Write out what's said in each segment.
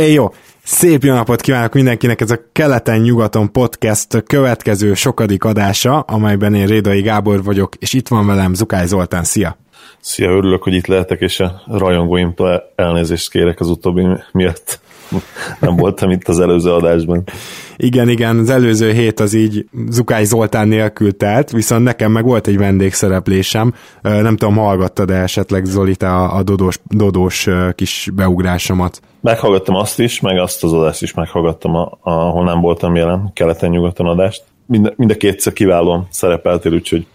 Éj jó! Szép jó napot kívánok mindenkinek, ez a Keleten-nyugaton podcast következő sokadik adása, amelyben én Rédai Gábor vagyok, és itt van velem Zukály Zoltán, szia! Szia, örülök, hogy itt lehetek, és a rajongóimtól elnézést kérek az utóbbi miatt. Nem voltam itt az előző adásban. Igen, igen, az előző hét az így Zukály Zoltán nélkül telt, viszont nekem meg volt egy vendégszereplésem. Nem tudom, hallgattad-e esetleg Zoli, te a, a dodós, dodós kis beugrásomat? Meghallgattam azt is, meg azt az adást is meghallgattam, ahol nem voltam jelen, keleten-nyugaton adást. Mind, mind a kétszer kiválóan szerepeltél, úgyhogy...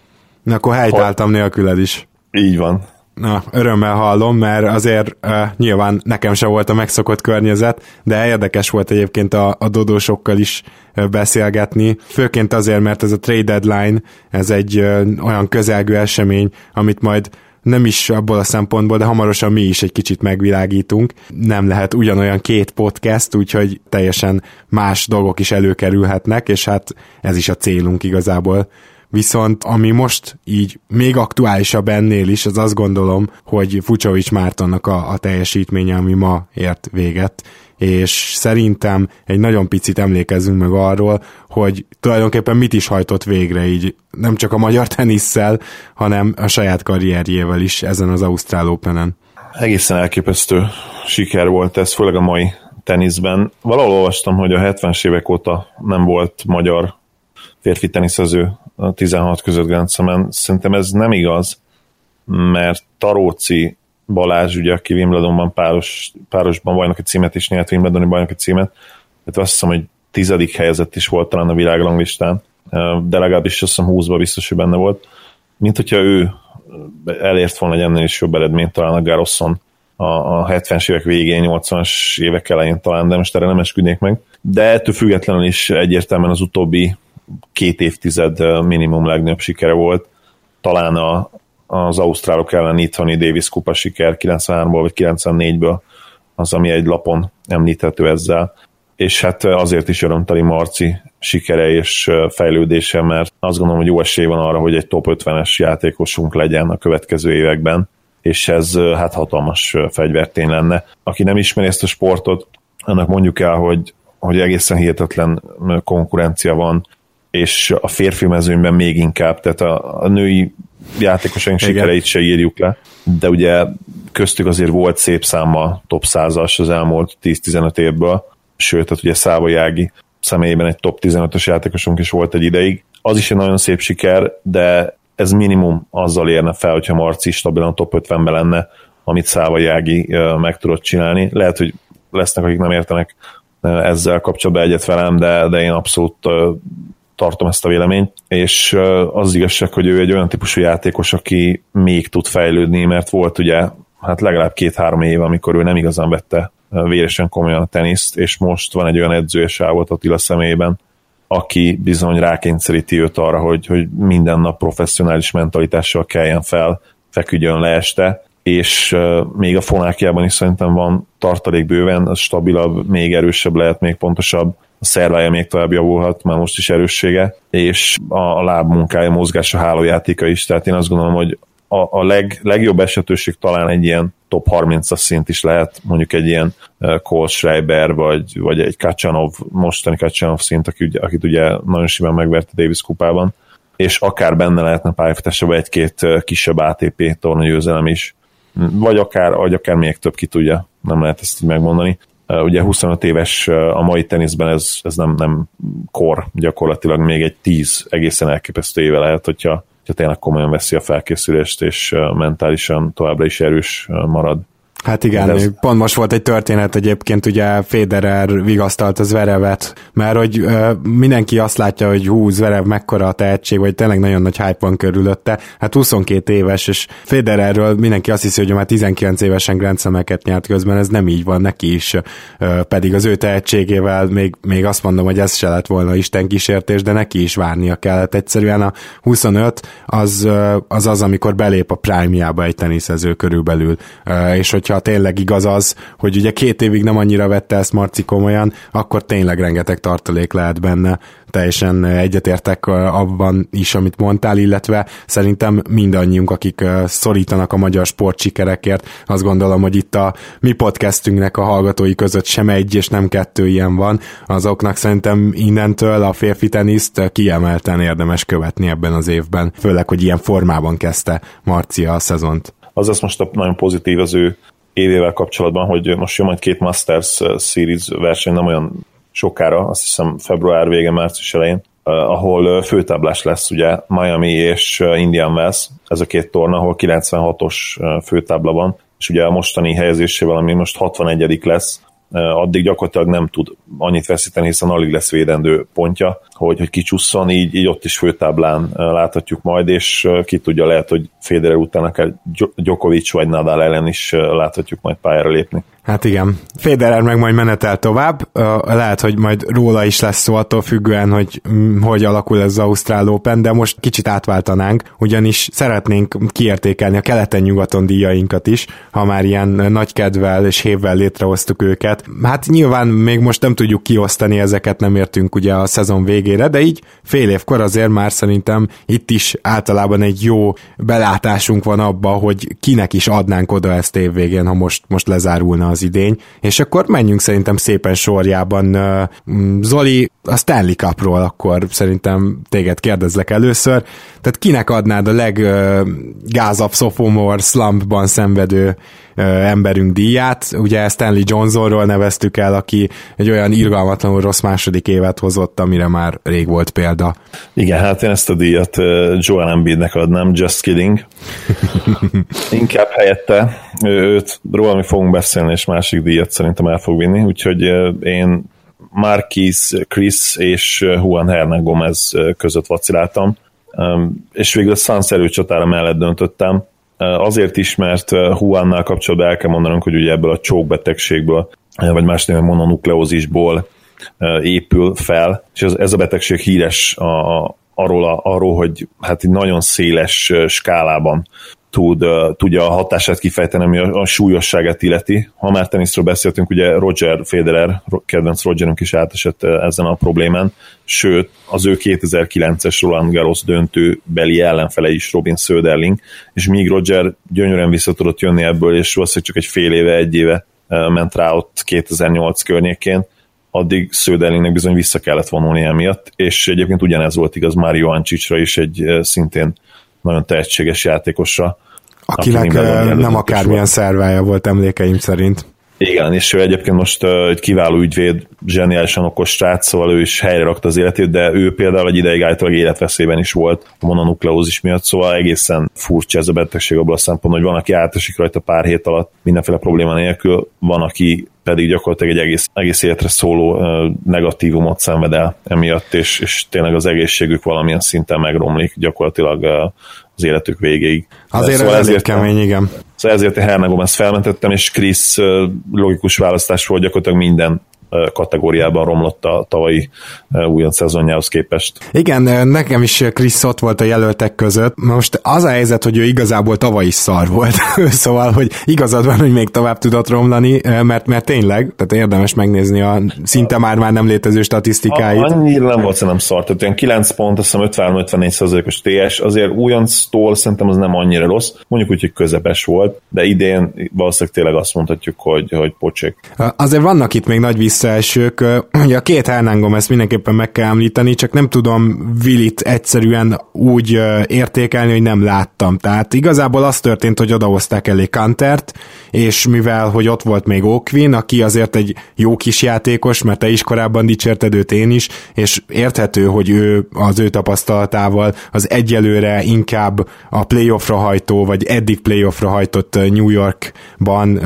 Na akkor helytáltam nélküled is. Így van. Na, örömmel hallom, mert azért uh, nyilván nekem sem volt a megszokott környezet, de érdekes volt egyébként a, a dodósokkal is beszélgetni, főként azért, mert ez a trade deadline, ez egy uh, olyan közelgő esemény, amit majd nem is abból a szempontból, de hamarosan mi is egy kicsit megvilágítunk. Nem lehet ugyanolyan két podcast, úgyhogy teljesen más dolgok is előkerülhetnek, és hát ez is a célunk igazából viszont ami most így még aktuálisabb ennél is, az azt gondolom, hogy Fucsovics Mártonnak a, a teljesítménye, ami ma ért véget, és szerintem egy nagyon picit emlékezzünk meg arról, hogy tulajdonképpen mit is hajtott végre így, nem csak a magyar tenisszel, hanem a saját karrierjével is ezen az Ausztrál Open-en. Egészen elképesztő siker volt ez, főleg a mai teniszben. Valahol olvastam, hogy a 70-es évek óta nem volt magyar férfi teniszező a 16 között Grand Slam-en. Szerintem ez nem igaz, mert Taróci Balázs, ugye, aki Wimbledonban páros, párosban bajnoki címet is nyert, Wimbledoni bajnoki címet, tehát azt hiszem, hogy tizedik helyezett is volt talán a világranglistán, de legalábbis azt hiszem 20-ban biztos, hogy benne volt. Mint hogyha ő elért volna egy ennél is jobb eredményt talán a Garosson a, a 70-es évek végén, 80-as évek elején talán, de most erre nem esküdnék meg. De ettől függetlenül is egyértelműen az utóbbi két évtized minimum legnagyobb sikere volt. Talán a, az ausztrálok ellen itthoni Davis kupa siker 93-ból vagy 94-ből az, ami egy lapon említhető ezzel. És hát azért is örömteli Marci sikere és fejlődése, mert azt gondolom, hogy jó esély van arra, hogy egy top 50-es játékosunk legyen a következő években, és ez hát hatalmas fegyvertény lenne. Aki nem ismeri ezt a sportot, annak mondjuk el, hogy, hogy egészen hihetetlen konkurencia van és a férfi mezőnyben még inkább, tehát a, a női játékosaink Igen. sikereit se írjuk le, de ugye köztük azért volt szép száma top 100-as az elmúlt 10-15 évből, sőt, tehát ugye Száva Jági személyében egy top 15-ös játékosunk is volt egy ideig. Az is egy nagyon szép siker, de ez minimum azzal érne fel, hogyha Marci stabilan top 50-ben lenne, amit Száva Jági meg tudott csinálni. Lehet, hogy lesznek, akik nem értenek ezzel kapcsolatban egyet velem, de, de én abszolút tartom ezt a véleményt, és az igazság, hogy ő egy olyan típusú játékos, aki még tud fejlődni, mert volt ugye hát legalább két-három év, amikor ő nem igazán vette véresen komolyan a teniszt, és most van egy olyan edzője Sávot Attila személyében, aki bizony rákényszeríti őt arra, hogy, hogy minden nap professzionális mentalitással keljen fel, feküdjön le este, és még a fonákjában is szerintem van tartalék bőven, az stabilabb, még erősebb lehet, még pontosabb, a szervája még tovább javulhat, már most is erőssége, és a, a lábmunkája, mozgása, hálójátéka is, tehát én azt gondolom, hogy a, a leg, legjobb esetőség talán egy ilyen top 30-as szint is lehet, mondjuk egy ilyen Cole Schreiber, vagy, vagy egy Kacsanov, mostani Kacsanov szint, aki, akit ugye nagyon simán megverte Davis kupában, és akár benne lehetne pályafutásában egy-két kisebb ATP tornagyőzelem is, vagy akár, vagy akár még több, ki tudja, nem lehet ezt így megmondani. Ugye 25 éves a mai teniszben ez, ez nem, nem kor, gyakorlatilag még egy 10 egészen elképesztő éve lehet, hogyha, hogyha tényleg komolyan veszi a felkészülést, és mentálisan továbbra is erős marad. Hát igen, ez... pont most volt egy történet egyébként, ugye Federer vigasztalt az Zverevet, mert hogy ö, mindenki azt látja, hogy hú, Zverev mekkora a tehetség, vagy tényleg nagyon nagy hype van körülötte. Hát 22 éves, és Federerről mindenki azt hiszi, hogy már 19 évesen Grand nyert közben, ez nem így van neki is, ö, pedig az ő tehetségével még, még azt mondom, hogy ez se lett volna Isten kísértés, de neki is várnia kellett. Egyszerűen a 25 az az, az amikor belép a prime egy teniszező körülbelül, ö, és hogyha hogyha tényleg igaz az, hogy ugye két évig nem annyira vette ezt Marci komolyan, akkor tényleg rengeteg tartalék lehet benne. Teljesen egyetértek abban is, amit mondtál, illetve szerintem mindannyiunk, akik szorítanak a magyar sportsikerekért, azt gondolom, hogy itt a mi podcastünknek a hallgatói között sem egy és nem kettő ilyen van, azoknak szerintem innentől a férfi teniszt kiemelten érdemes követni ebben az évben, főleg, hogy ilyen formában kezdte Marcia a szezont. Az lesz most nagyon pozitív az ő évével kapcsolatban, hogy most jön majd két Masters Series verseny, nem olyan sokára, azt hiszem február vége, március elején, ahol főtáblás lesz ugye Miami és Indian Wells, ez a két torna, ahol 96-os főtábla van, és ugye a mostani helyezésével, ami most 61 lesz, addig gyakorlatilag nem tud annyit veszíteni, hiszen alig lesz védendő pontja, hogy, hogy kicsusszon, így, így ott is főtáblán láthatjuk majd, és ki tudja, lehet, hogy Federer után akár Djokovic vagy Nadal ellen is láthatjuk majd pályára lépni. Hát igen. Federer meg majd menetel tovább. Lehet, hogy majd róla is lesz szó attól függően, hogy mm, hogy alakul ez az Ausztrál Open, de most kicsit átváltanánk, ugyanis szeretnénk kiértékelni a keleten-nyugaton díjainkat is, ha már ilyen nagy kedvel és hévvel létrehoztuk őket. Hát nyilván még most nem tudjuk kiosztani ezeket, nem értünk ugye a szezon végére, de így fél évkor azért már szerintem itt is általában egy jó belátásunk van abba, hogy kinek is adnánk oda ezt évvégén, ha most, most lezárulna az idény, és akkor menjünk szerintem szépen sorjában. Zoli, a Stanley Cupról akkor szerintem téged kérdezlek először, tehát kinek adnád a leggázabb sophomore slumpban szenvedő emberünk díját. Ugye Stanley Johnsonról neveztük el, aki egy olyan irgalmatlanul rossz második évet hozott, amire már rég volt példa. Igen, hát én ezt a díjat Joel Embiidnek adnám, just kidding. Inkább helyette őt, róla mi fogunk beszélni, és másik díjat szerintem el fog vinni, úgyhogy én Marquis, Chris és Juan Hernan Gomez között vaciláltam, és végül a Suns erőcsatára mellett döntöttem, Azért is, mert Huannál kapcsolatban el kell mondanunk, hogy ugye ebből a csókbetegségből, vagy más néven mononukleózisból épül fel, és ez, ez a betegség híres a, a, arról, a, arról, hogy hát egy nagyon széles skálában tud, tudja a hatását kifejteni, ami a, a súlyosságát illeti. Ha már teniszről beszéltünk, ugye Roger Federer, kedvenc Rogerünk is átesett ezen a problémán, sőt, az ő 2009-es Roland Garros döntő beli ellenfele is Robin Söderling, és míg Roger gyönyörűen vissza tudott jönni ebből, és valószínűleg csak egy fél éve, egy éve ment rá ott 2008 környékén, addig Söderlingnek bizony vissza kellett vonulni emiatt, és egyébként ugyanez volt igaz Mario Ancsicsra is egy szintén nagyon tehetséges játékosra. Akinek nem akármilyen szervája volt emlékeim szerint. Igen, és ő egyébként most egy kiváló ügyvéd, zseniálisan okos srác, szóval ő is helyre rakta az életét, de ő például egy ideig általában életveszélyben is volt a mononukleózis miatt, szóval egészen furcsa ez a betegség abban a szempontból, hogy van, aki átesik rajta pár hét alatt mindenféle probléma nélkül, van, aki pedig gyakorlatilag egy egész, egész életre szóló uh, negatívumot szenved el emiatt, és, és tényleg az egészségük valamilyen szinten megromlik gyakorlatilag uh, az életük végéig. Azért szóval ezért kemény, igen. Szóval ezért Hernegom ezt felmentettem, és Krisz logikus választás volt gyakorlatilag minden kategóriában romlott a tavalyi újonc szezonjához képest. Igen, nekem is Chris ott volt a jelöltek között. Most az a helyzet, hogy ő igazából tavaly is szar volt, szóval, hogy igazad van, hogy még tovább tudott romlani, mert, mert tényleg, tehát érdemes megnézni a szinte már már nem létező statisztikáit. Annyira nem volt szerintem szar, tehát olyan 9 pont, azt hiszem 53-54 os TS, azért újonctól szerintem az nem annyira rossz, mondjuk úgy, hogy közepes volt, de idén valószínűleg tényleg azt mondhatjuk, hogy, hogy pocsék. Azért vannak itt még nagy vissza visszaesők. Ugye a két Hernán ezt mindenképpen meg kell említeni, csak nem tudom Willit egyszerűen úgy értékelni, hogy nem láttam. Tehát igazából az történt, hogy odahozták elé Kantert, és mivel, hogy ott volt még Okvin, aki azért egy jó kis játékos, mert te is korábban dicsérted őt én is, és érthető, hogy ő az ő tapasztalatával az egyelőre inkább a playoffra hajtó, vagy eddig playoffra hajtott New Yorkban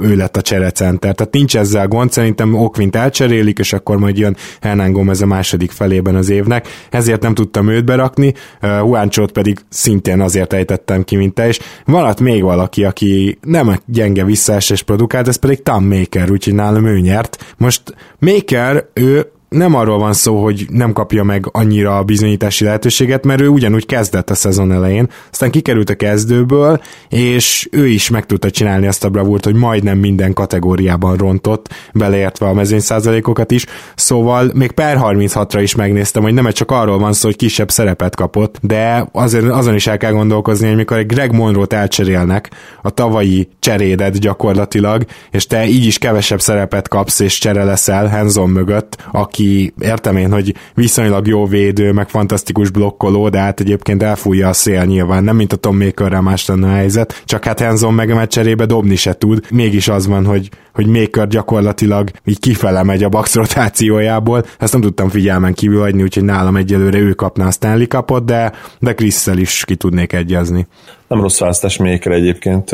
ő lett a cserecenter. Tehát nincs ezzel gond, szerintem Okvin Quint elcserélik, és akkor majd jön Hernán Gomez a második felében az évnek, ezért nem tudtam őt berakni, Huáncsót pedig szintén azért ejtettem ki, mint te, és van még valaki, aki nem gyenge visszaesés produkált, ez pedig Tom Maker, úgyhogy nálam ő nyert. Most Maker, ő nem arról van szó, hogy nem kapja meg annyira a bizonyítási lehetőséget, mert ő ugyanúgy kezdett a szezon elején, aztán kikerült a kezdőből, és ő is meg tudta csinálni ezt a bravúrt, hogy majdnem minden kategóriában rontott, beleértve a mezőny százalékokat is, szóval még per 36-ra is megnéztem, hogy nem csak arról van szó, hogy kisebb szerepet kapott, de azért azon is el kell gondolkozni, hogy mikor egy Greg Monroe-t elcserélnek, a tavalyi cserédet gyakorlatilag, és te így is kevesebb szerepet kapsz, és csere leszel Hanson mögött, aki értem én, hogy viszonylag jó védő, meg fantasztikus blokkoló, de hát egyébként elfújja a szél nyilván, nem mint a Tom Makerrel más lenne a helyzet, csak hát Hanson meg a cserébe dobni se tud. Mégis az van, hogy, hogy Maker gyakorlatilag így kifele megy a box rotációjából, ezt nem tudtam figyelmen kívül hagyni, úgyhogy nálam egyelőre ő kapná a Stanley Cupot, de, de Chris-szel is ki tudnék egyezni nem rossz választás Maker egyébként.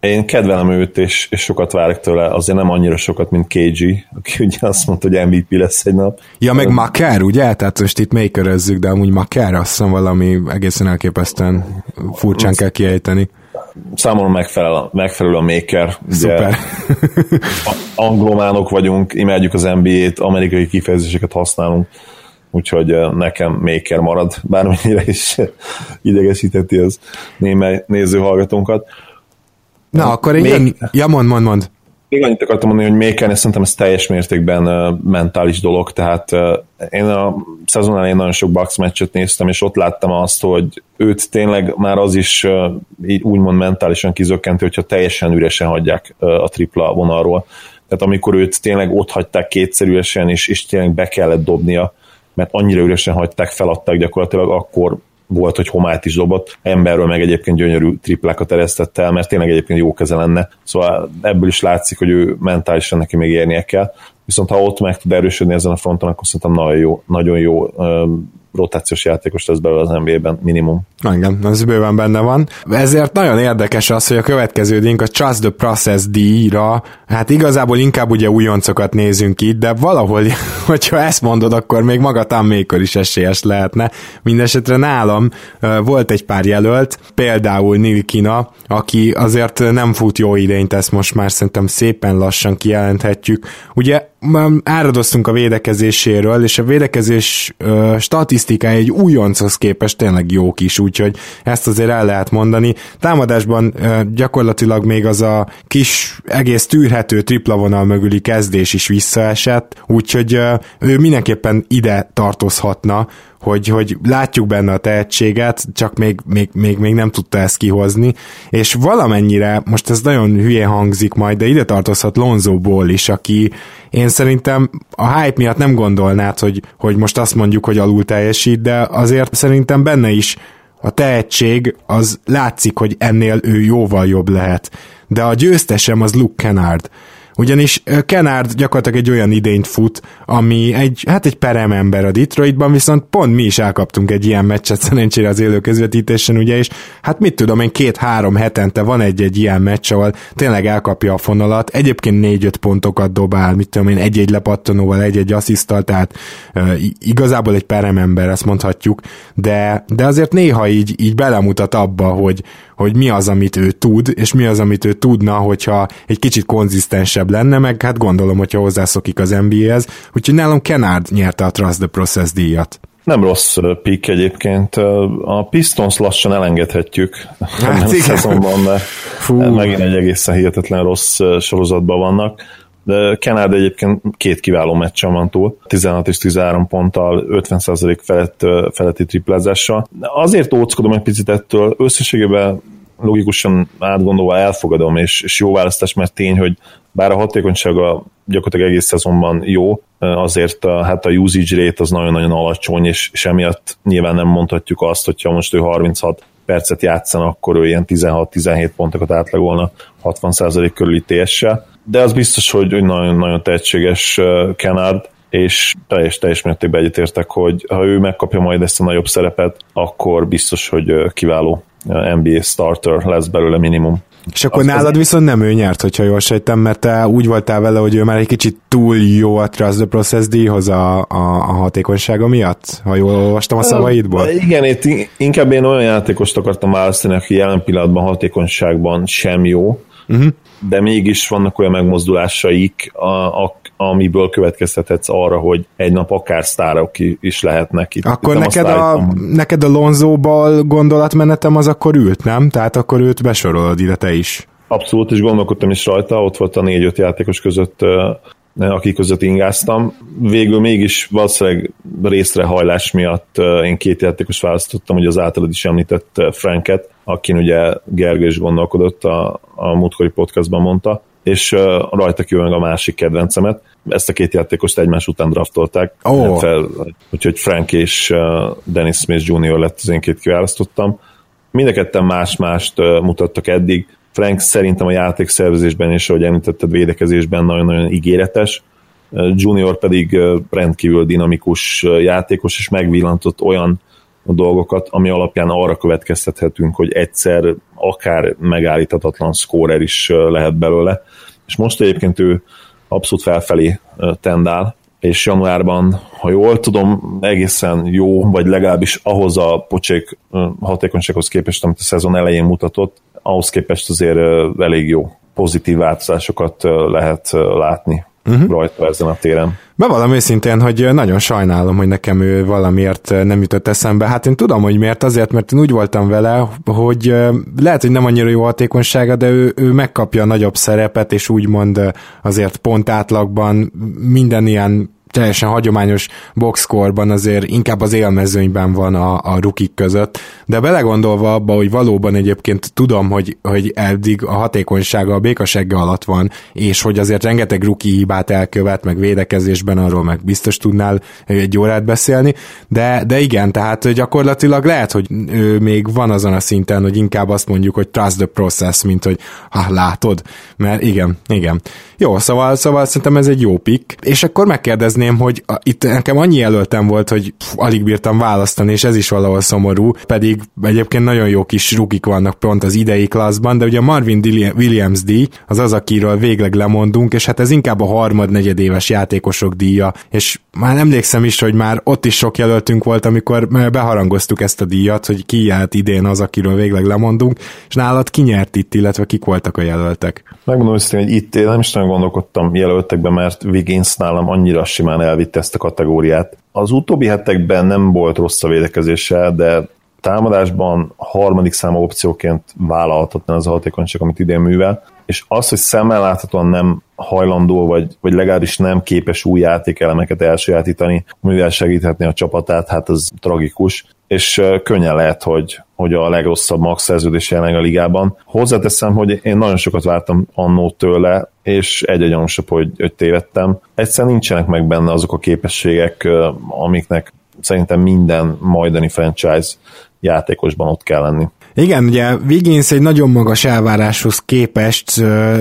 Én kedvelem őt, és, és sokat várok tőle, azért nem annyira sokat, mint KG, aki ugye azt mondta, hogy MVP lesz egy nap. Ja, meg Maker, ugye? Tehát most itt maker de amúgy Maker, azt hiszem valami egészen elképesztően furcsán kell kiejteni. Számomra megfelel, megfelelő a Maker. Szuper. Anglománok vagyunk, imádjuk az NBA-t, amerikai kifejezéseket használunk úgyhogy nekem Maker marad, bármennyire is idegesíteti az némely néző hallgatónkat. Na, akkor én még, ja, mond, mond, mond. Még annyit akartam mondani, hogy Maker, szerintem ez teljes mértékben uh, mentális dolog, tehát uh, én a szezon elején nagyon sok Bucks meccset néztem, és ott láttam azt, hogy őt tényleg már az is uh, így úgymond mentálisan kizökkenti, hogyha teljesen üresen hagyják a tripla vonalról. Tehát amikor őt tényleg ott hagyták kétszerűesen, és, és tényleg be kellett dobnia, mert annyira üresen hagyták, feladták gyakorlatilag, akkor volt, hogy homát is dobott, emberről meg egyébként gyönyörű triplákat eresztett el, mert tényleg egyébként jó keze lenne. Szóval ebből is látszik, hogy ő mentálisan neki még érnie kell. Viszont ha ott meg tud erősödni ezen a fronton, akkor szerintem nagyon jó, nagyon jó rotációs játékos lesz belőle az NBA-ben minimum. Igen, az bőven benne van. Ezért nagyon érdekes az, hogy a következő díjunk a Trust the Process díjra, hát igazából inkább ugye újoncokat nézünk itt, de valahol, hogyha ezt mondod, akkor még maga Maker is esélyes lehetne. Mindenesetre nálam volt egy pár jelölt, például Nilkina, aki azért nem fut jó idényt, ezt most már szerintem szépen lassan kijelenthetjük. Ugye áradoztunk a védekezéséről, és a védekezés uh, statisztikája egy újonchoz képest tényleg jó kis, úgyhogy ezt azért el lehet mondani. Támadásban gyakorlatilag még az a kis, egész tűrhető tripla vonal mögüli kezdés is visszaesett, úgyhogy ő mindenképpen ide tartozhatna, hogy, hogy látjuk benne a tehetséget, csak még, még, még, még nem tudta ezt kihozni, és valamennyire, most ez nagyon hülye hangzik majd, de ide tartozhat Lonzo Ball is, aki én szerintem a hype miatt nem gondolnád, hogy, hogy most azt mondjuk, hogy alul teljesít, de azért szerintem benne is a tehetség az látszik, hogy ennél ő jóval jobb lehet. De a győztesem az Luke Kennard ugyanis Kenard gyakorlatilag egy olyan idényt fut, ami egy, hát egy peremember a Detroitban, viszont pont mi is elkaptunk egy ilyen meccset szerencsére az élő közvetítésen, ugye, és hát mit tudom én, két-három hetente van egy-egy ilyen meccs, ahol tényleg elkapja a fonalat, egyébként négy-öt pontokat dobál, mit tudom én, egy-egy lepattanóval, egy-egy asszisztal, tehát uh, igazából egy peremember, ezt mondhatjuk, de, de azért néha így, így belemutat abba, hogy, hogy mi az, amit ő tud, és mi az, amit ő tudna, hogyha egy kicsit konzisztensebb lenne, meg hát gondolom, hogyha hozzászokik az NBA-hez. Úgyhogy nálam Kenard nyerte a Trust the Process díjat. Nem rossz pick egyébként. A Pistons lassan elengedhetjük. Hát igen. szezonban, mert Fú. megint egy egészen hihetetlen rossz sorozatban vannak. De Kenard egyébként két kiváló meccsen van túl, 16 és 13 ponttal, 50% felett, feletti triplázással. Azért óckodom egy picit ettől, összességében logikusan átgondolva elfogadom, és, és jó választás, mert tény, hogy bár a hatékonysága gyakorlatilag egész szezonban jó, azért a, hát a usage rate az nagyon-nagyon alacsony, és, és emiatt nyilván nem mondhatjuk azt, hogyha most ő 36 percet játszana, akkor ő ilyen 16-17 pontokat átlagolna 60% körüli ts de az biztos, hogy nagyon, nagyon tehetséges Kenard, és teljes, teljes mértékben egyetértek, hogy ha ő megkapja majd ezt a nagyobb szerepet, akkor biztos, hogy kiváló NBA starter lesz belőle minimum. És akkor Azt nálad viszont nem ő nyert, hogyha jól sejtem, mert te úgy voltál vele, hogy ő már egy kicsit túl jó a Trust the Process díjhoz a, a, a hatékonysága miatt, ha jól olvastam a szavaidból. Igen, itt inkább én olyan játékost akartam választani, aki jelen pillanatban hatékonyságban sem jó, uh-huh. de mégis vannak olyan megmozdulásaik, a, a, amiből következtethetsz arra, hogy egy nap akár sztárok is lehetnek itt. Akkor itt neked a, neked a Lonzóból gondolatmenetem az akkor ült, nem? Tehát akkor őt besorolod ide te is. Abszolút, és gondolkodtam is rajta, ott volt a négy-öt játékos között akik között ingáztam. Végül mégis valószínűleg részre hajlás miatt én két játékos választottam, hogy az általad is említett Franket, akin ugye Gergő is gondolkodott, a, a múltkori podcastban mondta, és uh, rajta meg a másik kedvencemet. Ezt a két játékost egymás után draftolták, oh. fel, úgyhogy Frank és uh, Dennis Smith Jr. lett az én két kiválasztottam. Mind a ketten más-mást uh, mutattak eddig, Frank szerintem a játékszervezésben és, ahogy említetted, védekezésben nagyon-nagyon ígéretes. Junior pedig rendkívül dinamikus játékos, és megvillantott olyan dolgokat, ami alapján arra következtethetünk, hogy egyszer akár megállíthatatlan scorer is lehet belőle. És most egyébként ő abszolút felfelé tendál, és januárban, ha jól tudom, egészen jó, vagy legalábbis ahhoz a pocsék hatékonysághoz képest, amit a szezon elején mutatott, ahhoz képest azért elég jó pozitív változásokat lehet látni uh-huh. rajta ezen a téren. Bevallom őszintén, hogy nagyon sajnálom, hogy nekem ő valamiért nem jutott eszembe. Hát én tudom, hogy miért, azért, mert én úgy voltam vele, hogy lehet, hogy nem annyira jó hatékonysága, de ő, ő megkapja a nagyobb szerepet, és úgymond azért pont átlagban minden ilyen teljesen hagyományos boxkorban azért inkább az élmezőnyben van a, a rukik között, de belegondolva abba, hogy valóban egyébként tudom, hogy, hogy eddig a hatékonysága a békasegge alatt van, és hogy azért rengeteg ruki hibát elkövet, meg védekezésben arról meg biztos tudnál egy órát beszélni, de, de igen, tehát gyakorlatilag lehet, hogy ő még van azon a szinten, hogy inkább azt mondjuk, hogy trust the process, mint hogy ha látod, mert igen, igen. Jó, szóval, szóval szerintem ez egy jó pick, és akkor megkérdezni megjegyezném, hogy itt nekem annyi jelöltem volt, hogy pff, alig bírtam választani, és ez is valahol szomorú, pedig egyébként nagyon jó kis rugik vannak pont az idei klaszban, de ugye a Marvin Williams díj, az az, akiről végleg lemondunk, és hát ez inkább a harmad negyedéves játékosok díja, és már emlékszem is, hogy már ott is sok jelöltünk volt, amikor beharangoztuk ezt a díjat, hogy ki járt idén az, akiről végleg lemondunk, és nálad ki nyert itt, illetve kik voltak a jelöltek? Megmondom őszintén, hogy itt én nem is nagyon gondolkodtam jelöltekben, mert Wiggins nálam annyira simán elvitte ezt a kategóriát. Az utóbbi hetekben nem volt rossz a védekezése, de támadásban harmadik számú opcióként vállalhatatlan az a hatékonyság, amit idén művel, és az, hogy szemmel láthatóan nem hajlandó, vagy, vagy legalábbis nem képes új játékelemeket elsajátítani, mivel segíthetni a csapatát, hát az tragikus, és könnyen lehet, hogy, hogy a legrosszabb max szerződés jelenleg a ligában. Hozzáteszem, hogy én nagyon sokat vártam annó tőle, és egy gyanúsabb, hogy, hogy tévedtem. Egyszerűen nincsenek meg benne azok a képességek, amiknek szerintem minden majdani franchise játékosban ott kell lenni. Igen, ugye Wiggins egy nagyon magas elváráshoz képest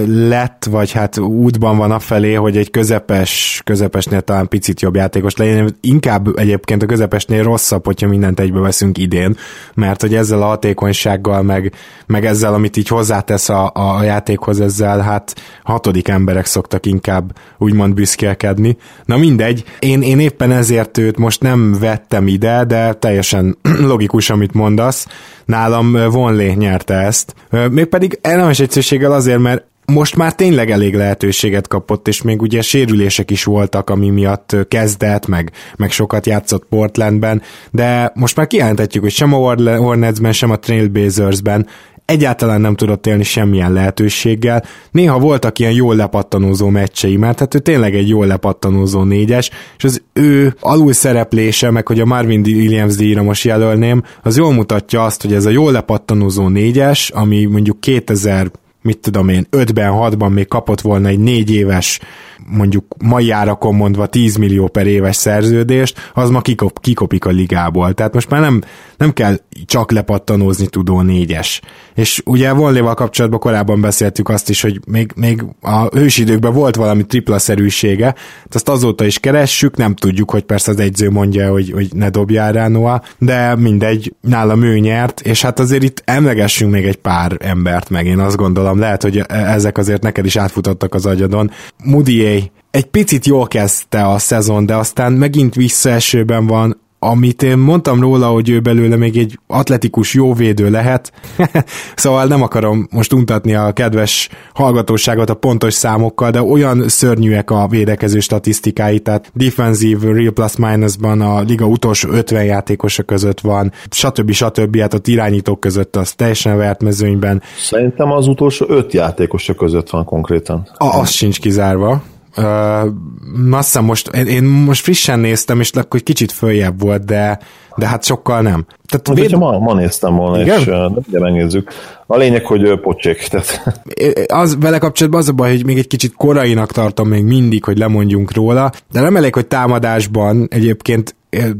lett, vagy hát útban van afelé, hogy egy közepes, közepesnél talán picit jobb játékos legyen. Inkább egyébként a közepesnél rosszabb, hogyha mindent egybe veszünk idén, mert hogy ezzel a hatékonysággal, meg, meg ezzel, amit így hozzátesz a, a játékhoz, ezzel hát hatodik emberek szoktak inkább úgymond büszkélkedni. Na mindegy, én, én éppen ezért őt most nem vettem ide, de teljesen logikus, amit mondasz. Nálam Vonlé nyerte ezt. Mégpedig ellenes egyszerűséggel azért, mert most már tényleg elég lehetőséget kapott, és még ugye sérülések is voltak, ami miatt kezdett, meg, meg sokat játszott Portlandben, de most már kijelenthetjük, hogy sem a Hornetsben, sem a Trailblazersben egyáltalán nem tudott élni semmilyen lehetőséggel. Néha voltak ilyen jól lepattanózó meccsei, mert hát ő tényleg egy jól lepattanózó négyes, és az ő alul szereplése, meg hogy a Marvin Williams díjra most jelölném, az jól mutatja azt, hogy ez a jól lepattanózó négyes, ami mondjuk 2000 mit tudom én, 5-ben, 6-ban még kapott volna egy négy éves mondjuk mai árakon mondva 10 millió per éves szerződést, az ma kikop, kikopik a ligából. Tehát most már nem, nem kell csak lepattanózni tudó négyes. És ugye Vonléval kapcsolatban korábban beszéltük azt is, hogy még, még a ősidőkben volt valami tripla szerűsége, azt azóta is keressük, nem tudjuk, hogy persze az egyző mondja, hogy, hogy ne dobjál rá Noah, de mindegy, nálam ő nyert, és hát azért itt emlegessünk még egy pár embert meg, én azt gondolom, lehet, hogy ezek azért neked is átfutottak az agyadon. Moody egy picit jól kezdte a szezon, de aztán megint visszaesőben van, amit én mondtam róla, hogy ő belőle még egy atletikus jóvédő lehet, szóval nem akarom most untatni a kedves hallgatóságot a pontos számokkal, de olyan szörnyűek a védekező statisztikái, tehát defensive real plus minusban a liga utolsó 50 játékosa között van, stb. stb. hát ott irányítók között az teljesen vert mezőnyben. Szerintem az utolsó 5 játékosa között van konkrétan. A, az sincs kizárva. Uh, azt hiszem most, én, én most frissen néztem, és akkor egy kicsit följebb volt, de, de hát sokkal nem. Tehát hát, véd... ma, ma néztem volna, Igen? és ugye megnézzük. A lényeg, hogy pocsék. Tehát... Az vele kapcsolatban az a baj, hogy még egy kicsit korainak tartom még mindig, hogy lemondjunk róla, de nem elég, hogy támadásban egyébként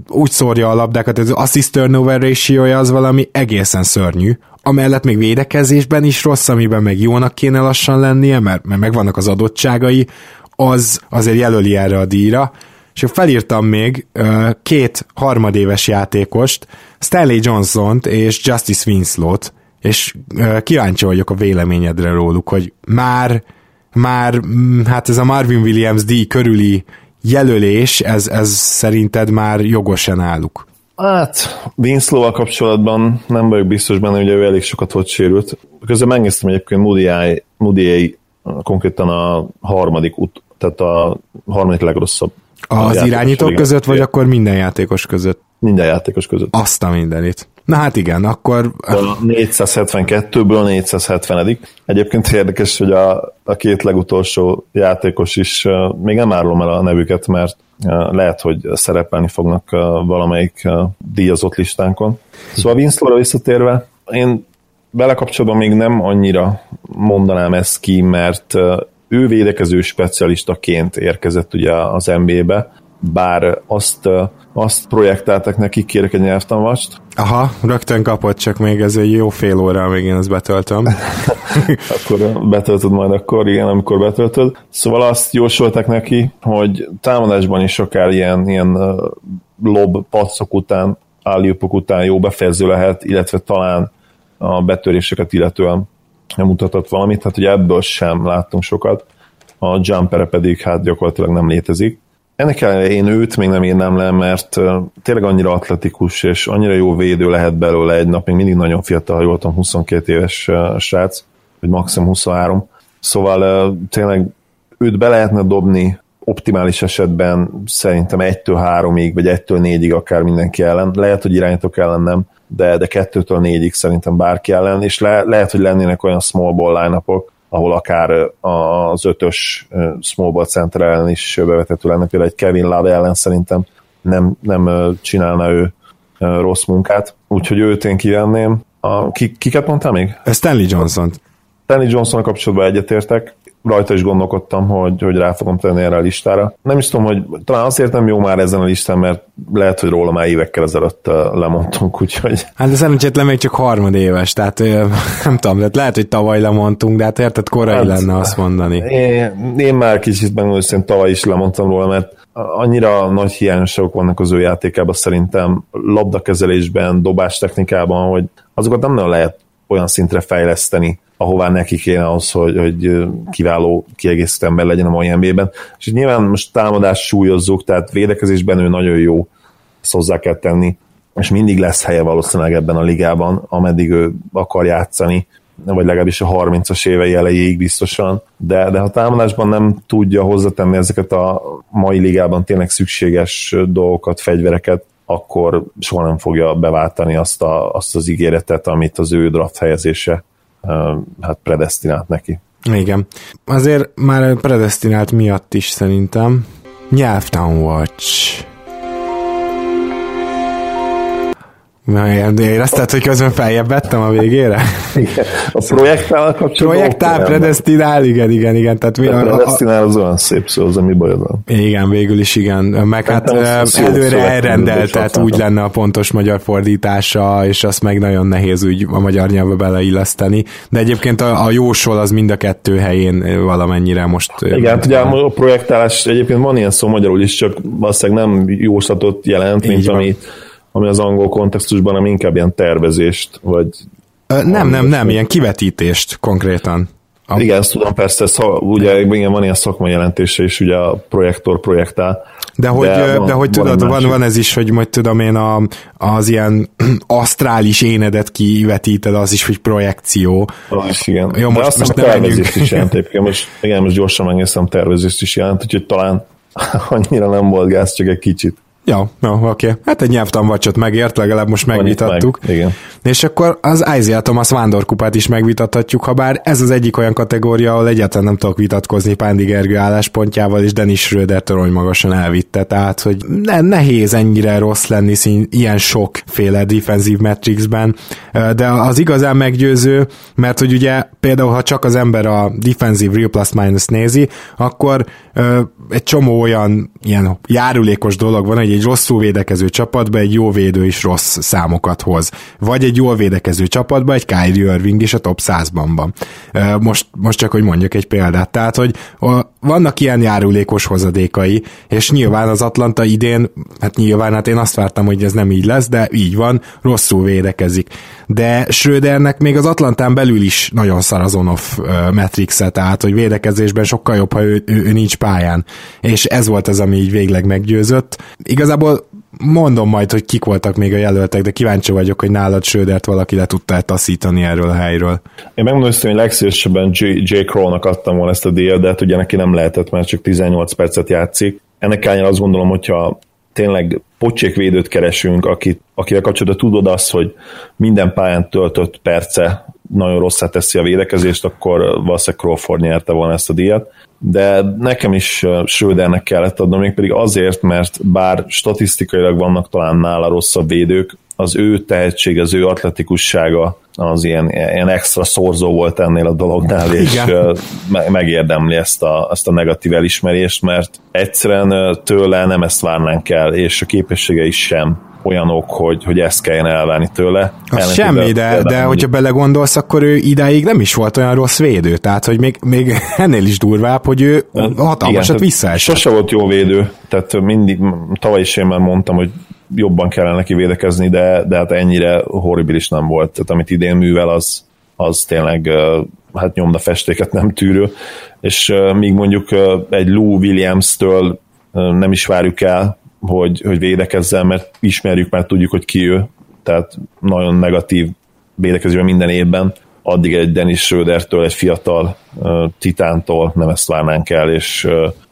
úgy szórja a labdákat, az assist turnover ratio az valami egészen szörnyű. Amellett még védekezésben is rossz, amiben meg jónak kéne lassan lennie, mert, mert megvannak az adottságai, az azért jelöli erre a díjra, és felírtam még két harmadéves játékost, Stanley Johnson-t és Justice Winslow-t, és kíváncsi vagyok a véleményedre róluk, hogy már, már mm, hát ez a Marvin Williams díj körüli jelölés, ez, ez szerinted már jogosan álluk? Hát, winslow kapcsolatban nem vagyok biztos benne, hogy ő elég sokat volt sérült. Közben megnéztem egyébként Moody, Moody konkrétan a harmadik út, tehát a harmadik legrosszabb. Az irányítók között, vagy akkor minden játékos között? Minden játékos között. Azt a mindenit. Na hát igen, akkor... A 472-ből a 470 Egyébként érdekes, hogy a, a két legutolsó játékos is, még nem árulom el a nevüket, mert lehet, hogy szerepelni fognak valamelyik díjazott listánkon. Szóval Winslow-ra visszatérve, én vele kapcsolatban még nem annyira mondanám ezt ki, mert ő védekező specialistaként érkezett ugye az NBA-be, bár azt, azt projektáltak neki, kérek egy nyelvtanvast. Aha, rögtön kapott, csak még ez egy jó fél óra, még én ezt betöltöm. akkor betöltöd majd akkor, igen, amikor betöltöd. Szóval azt jósolták neki, hogy támadásban is akár ilyen, ilyen lob pacok után, állípok után jó befejező lehet, illetve talán a betöréseket illetően mutatott valamit, tehát ugye ebből sem láttunk sokat, a jumpere pedig hát gyakorlatilag nem létezik. Ennek ellenére én őt még nem írnám le, mert tényleg annyira atletikus, és annyira jó védő lehet belőle egy nap, még mindig nagyon fiatal, ha jól tudom, 22 éves srác, vagy maximum 23. Szóval tényleg őt be lehetne dobni optimális esetben szerintem 1-től 3-ig, vagy 1-től 4-ig akár mindenki ellen. Lehet, hogy irányítok ellen nem, de, de 2-től 4-ig szerintem bárki ellen, és le, lehet, hogy lennének olyan small ball line ahol akár az ötös small ball center ellen is bevetető lenne, például egy Kevin Love ellen szerintem nem, nem csinálna ő rossz munkát, úgyhogy őt én kivenném. A, ki, kiket mondtál még? Stanley Johnson. Stanley Johnson kapcsolatban egyetértek, rajta is gondolkodtam, hogy, hogy rá fogom tenni erre a listára. Nem is tudom, hogy talán azért nem jó már ezen a listán, mert lehet, hogy róla már évekkel ezelőtt lemondtunk, úgyhogy... Hát szerencsétlen még csak harmadéves, tehát nem tudom, tehát lehet, hogy tavaly lemondtunk, de hát érted, korai hát, lenne azt mondani. Én, én már kicsit megmondom, hogy tavaly is lemondtam róla, mert annyira nagy hiányosságok vannak az ő játékában szerintem labdakezelésben, dobás technikában, hogy azokat nem nagyon lehet olyan szintre fejleszteni, ahová neki kéne az, hogy, hogy kiváló kiegészítő ember legyen a mai NBA-ben. És nyilván most támadást súlyozzuk, tehát védekezésben ő nagyon jó, ezt hozzá kell tenni, és mindig lesz helye valószínűleg ebben a ligában, ameddig ő akar játszani, vagy legalábbis a 30-as évei elejéig biztosan, de, de ha támadásban nem tudja hozzátenni ezeket a mai ligában tényleg szükséges dolgokat, fegyvereket, akkor soha nem fogja beváltani azt, a, azt az ígéretet, amit az ő draft helyezése hát predestinált neki. Igen. Azért már predestinált miatt is szerintem. Nyelvtown Watch. Na, érezted, hogy közben feljebb vettem a végére? Igen. A projektál kapcsolatban? Projektál, predestinál, igen, igen, igen. Tehát mi, a, predestinál az olyan szép szó, az mi baj van? Igen, végül is igen. Meg hát, előre elrendelt, tehát úgy lenne a pontos magyar fordítása, és azt meg nagyon nehéz úgy a magyar nyelvbe beleilleszteni. De egyébként a, a jósol az mind a kettő helyén valamennyire most... Igen, hát ugye a projektálás egyébként van ilyen szó magyarul is, csak valószínűleg nem jóslatot jelent, mint ami ami az angol kontextusban nem inkább ilyen tervezést, vagy... Ö, nem, nem, nem, ilyen kivetítést konkrétan. A... Igen, ezt tudom, persze, szó, ugye igen, van ilyen szakmai jelentése is, ugye a projektor projektál. De hogy, de, van, de hogy tudod, van, van, van ez is, hogy majd tudom én a, az ilyen asztrális énedet kivetíted, az is, hogy projekció. Az is, igen. Jó, most, de azt most a tervezést is jelent egyébként. Most, igen, most gyorsan megnéztem, tervezést is jelent, úgyhogy talán annyira nem volt gáz, csak egy kicsit. Ja, jó, oké. Okay. Hát egy nyelvtanvacsot megért, legalább most megvitattuk. Meg, igen. És akkor az Isaiah Thomas vándorkupát is megvitathatjuk, ha bár ez az egyik olyan kategória, ahol egyáltalán nem tudok vitatkozni Pándi Gergő álláspontjával, és Dennis Schröder torony magasan elvitte, tehát hogy ne, nehéz ennyire rossz lenni szín, ilyen sokféle defensív metricsben, de az igazán meggyőző, mert hogy ugye például, ha csak az ember a defensív real plus minus nézi, akkor egy csomó olyan ilyen járulékos dolog van, hogy egy rosszul védekező csapatba egy jó védő is rossz számokat hoz. Vagy egy jól védekező csapatba egy Kyrie Irving is a top 100-ban van. Most, most csak, hogy mondjak egy példát. Tehát, hogy vannak ilyen járulékos hozadékai, és nyilván az Atlanta idén, hát nyilván, hát én azt vártam, hogy ez nem így lesz, de így van, rosszul védekezik. De Schrödernek még az Atlantán belül is nagyon szar az on-off metrixe, tehát, hogy védekezésben sokkal jobb, ha ő, ő, ő nincs pályán. És ez volt az, ami így végleg meggyőzött. Igazából mondom majd, hogy kik voltak még a jelöltek, de kíváncsi vagyok, hogy nálad Södert valaki le tudta taszítani erről a helyről. Én megmondom, hogy legszívesebben J. J. Kroll-nak adtam volna ezt a díjat, de hát ugye neki nem lehetett, mert csak 18 percet játszik. Ennek ellenére azt gondolom, hogyha tényleg pocsékvédőt keresünk, akit, akivel kapcsolatban tudod azt, hogy minden pályán töltött perce nagyon rosszát teszi a védekezést, akkor valószínűleg Crawford nyerte volna ezt a díjat. De nekem is Schrödernek kellett adnom, még pedig azért, mert bár statisztikailag vannak talán nála rosszabb védők, az ő tehetség, az ő atletikussága az ilyen, ilyen extra szorzó volt ennél a dolognál, és Igen. megérdemli ezt a, ezt a negatív elismerést, mert egyszerűen tőle nem ezt várnánk el, és a képessége is sem olyanok, hogy, hogy ezt kelljen elvenni tőle. Az semmi, de, de hogyha belegondolsz, akkor ő idáig nem is volt olyan rossz védő, tehát hogy még, még ennél is durvább, hogy ő hatalmasat visszaesett. Sose volt jó védő, tehát mindig, tavaly is én már mondtam, hogy jobban kellene neki védekezni, de, de hát ennyire horribilis nem volt. Tehát amit idén művel, az, az tényleg hát nyomda festéket nem tűrő, és míg mondjuk egy Lou Williams-től nem is várjuk el, hogy, hogy védekezzen, mert ismerjük, mert tudjuk, hogy ki ő, tehát nagyon negatív védekezésben minden évben, addig egy Dennis Schrödertől, egy fiatal titántól nem ezt várnánk el, és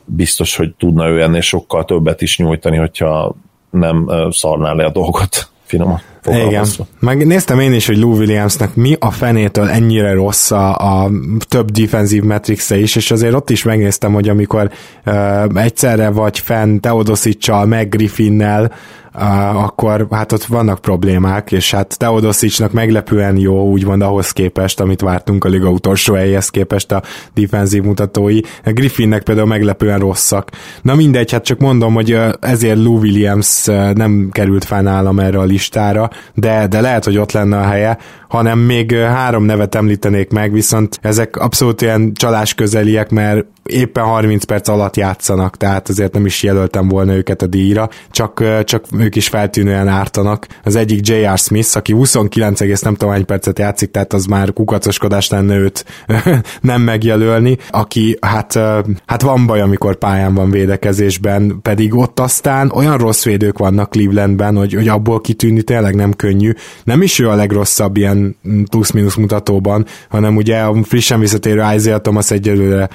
biztos, hogy tudna ő ennél sokkal többet is nyújtani, hogyha nem szarná le a dolgot finoman. Igen. Megnéztem én is, hogy Lou Williamsnek mi a fenétől ennyire rossz a, a több defensív metrixe is, és azért ott is megnéztem, hogy amikor uh, egyszerre vagy fenn Teodosicsal, meg Griffinnel, akkor hát ott vannak problémák, és hát Teodosicsnak meglepően jó, úgymond ahhoz képest, amit vártunk a liga utolsó helyhez képest a defensív mutatói. Griffinnek például meglepően rosszak. Na mindegy, hát csak mondom, hogy ezért Lou Williams nem került fel nálam erre a listára, de, de lehet, hogy ott lenne a helye, hanem még három nevet említenék meg, viszont ezek abszolút ilyen csalás közeliek, mert éppen 30 perc alatt játszanak, tehát azért nem is jelöltem volna őket a díjra, csak, csak ők is feltűnően ártanak. Az egyik J.R. Smith, aki 29, nem tudom hány percet játszik, tehát az már kukacoskodás lenne őt nem megjelölni, aki hát, hát van baj, amikor pályán van védekezésben, pedig ott aztán olyan rossz védők vannak Clevelandben, hogy, hogy abból kitűnni tényleg nem könnyű. Nem is ő a legrosszabb ilyen plusz-minusz mutatóban, hanem ugye a frissen visszatérő Isaiah Thomas egyelőre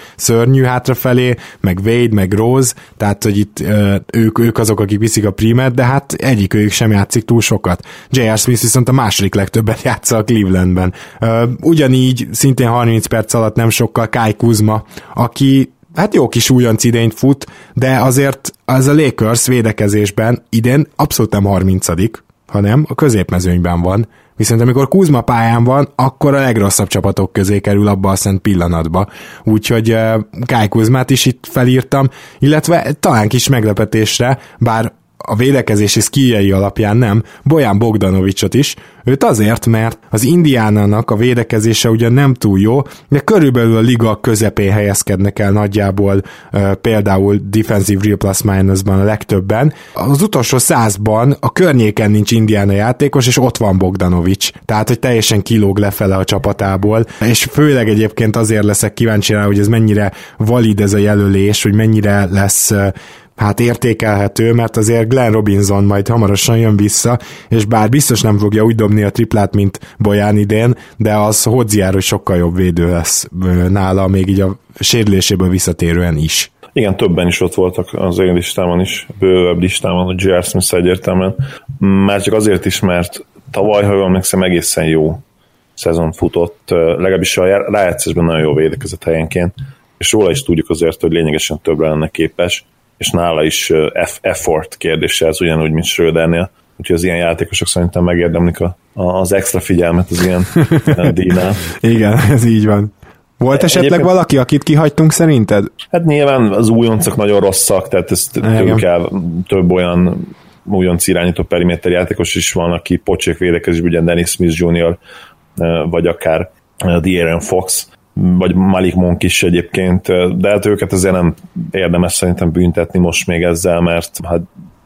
szörnyű hátrafelé, meg Wade, meg Rose, tehát hogy itt ők, ők azok, akik viszik a primet, de hát egyik ők sem játszik túl sokat. J.R. Smith viszont a második legtöbbet játsza a Clevelandben. Ugyanígy szintén 30 perc alatt nem sokkal Kai Kuzma, aki hát jó kis újonc idényt fut, de azért az a Lakers védekezésben idén abszolút nem 30 hanem a középmezőnyben van. Viszont amikor Kuzma pályán van, akkor a legrosszabb csapatok közé kerül abba a szent pillanatba. Úgyhogy uh, Kuzmát is itt felírtam, illetve talán kis meglepetésre, bár a védekezési szkíjei alapján nem, Bojan Bogdanovicsot is, őt azért, mert az Indiánának a védekezése ugyan nem túl jó, de körülbelül a liga közepén helyezkednek el nagyjából például Defensive Real Plus Minusban a legtöbben. Az utolsó százban a környéken nincs Indiana játékos, és ott van Bogdanovics. Tehát, hogy teljesen kilóg lefele a csapatából, és főleg egyébként azért leszek kíváncsi rá, hogy ez mennyire valid ez a jelölés, hogy mennyire lesz hát értékelhető, mert azért Glenn Robinson majd hamarosan jön vissza, és bár biztos nem fogja úgy dobni a triplát, mint Bojan idén, de az Hodziáról sokkal jobb védő lesz nála, még így a sérüléséből visszatérően is. Igen, többen is ott voltak az én listámon is, bővebb listámon, a J.R. Smith egyértelműen. Már csak azért is, mert tavaly, ha jól emlékszem, egészen jó szezon futott, legalábbis a rájátszásban nagyon jó védekezett helyenként, és róla is tudjuk azért, hogy lényegesen többre lenne képes, és nála is effort kérdése ez ugyanúgy, mint Schrödernél, úgyhogy az ilyen játékosok szerintem megérdemlik a, az extra figyelmet az ilyen díjnál. Igen, ez így van. Volt esetleg Egyébként, valaki, akit kihagytunk szerinted? Hát nyilván az újoncok nagyon rosszak, tehát ezt tőlük el több olyan újonc irányító periméter játékos is van, aki pocsék védekezésben, ugye Dennis Smith Jr. vagy akár De'Aaron Fox, vagy Malik Monk is egyébként, de hát őket azért nem érdemes szerintem büntetni most még ezzel, mert hát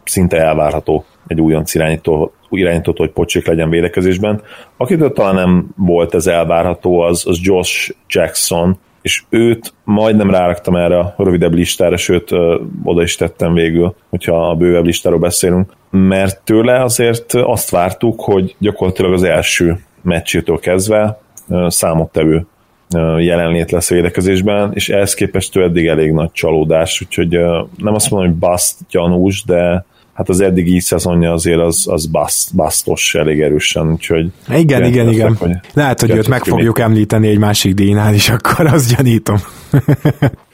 szinte elvárható egy újonc irányító, irányítót, hogy pocsék legyen védekezésben. Akitől talán nem volt ez elvárható, az, az Josh Jackson, és őt majdnem ráraktam erre a rövidebb listára, sőt oda is tettem végül, hogyha a bővebb listáról beszélünk, mert tőle azért azt vártuk, hogy gyakorlatilag az első meccsétől kezdve számottevő jelenlét lesz védekezésben, és ehhez képest ő eddig elég nagy csalódás, úgyhogy nem azt mondom, hogy bust gyanús, de hát az eddigi szezonja azért az, az bust, bustos elég erősen, úgyhogy... Igen, igen, igen. Hogy Lehet, hogy őt meg fogjuk említeni egy másik díjnál is, akkor azt gyanítom.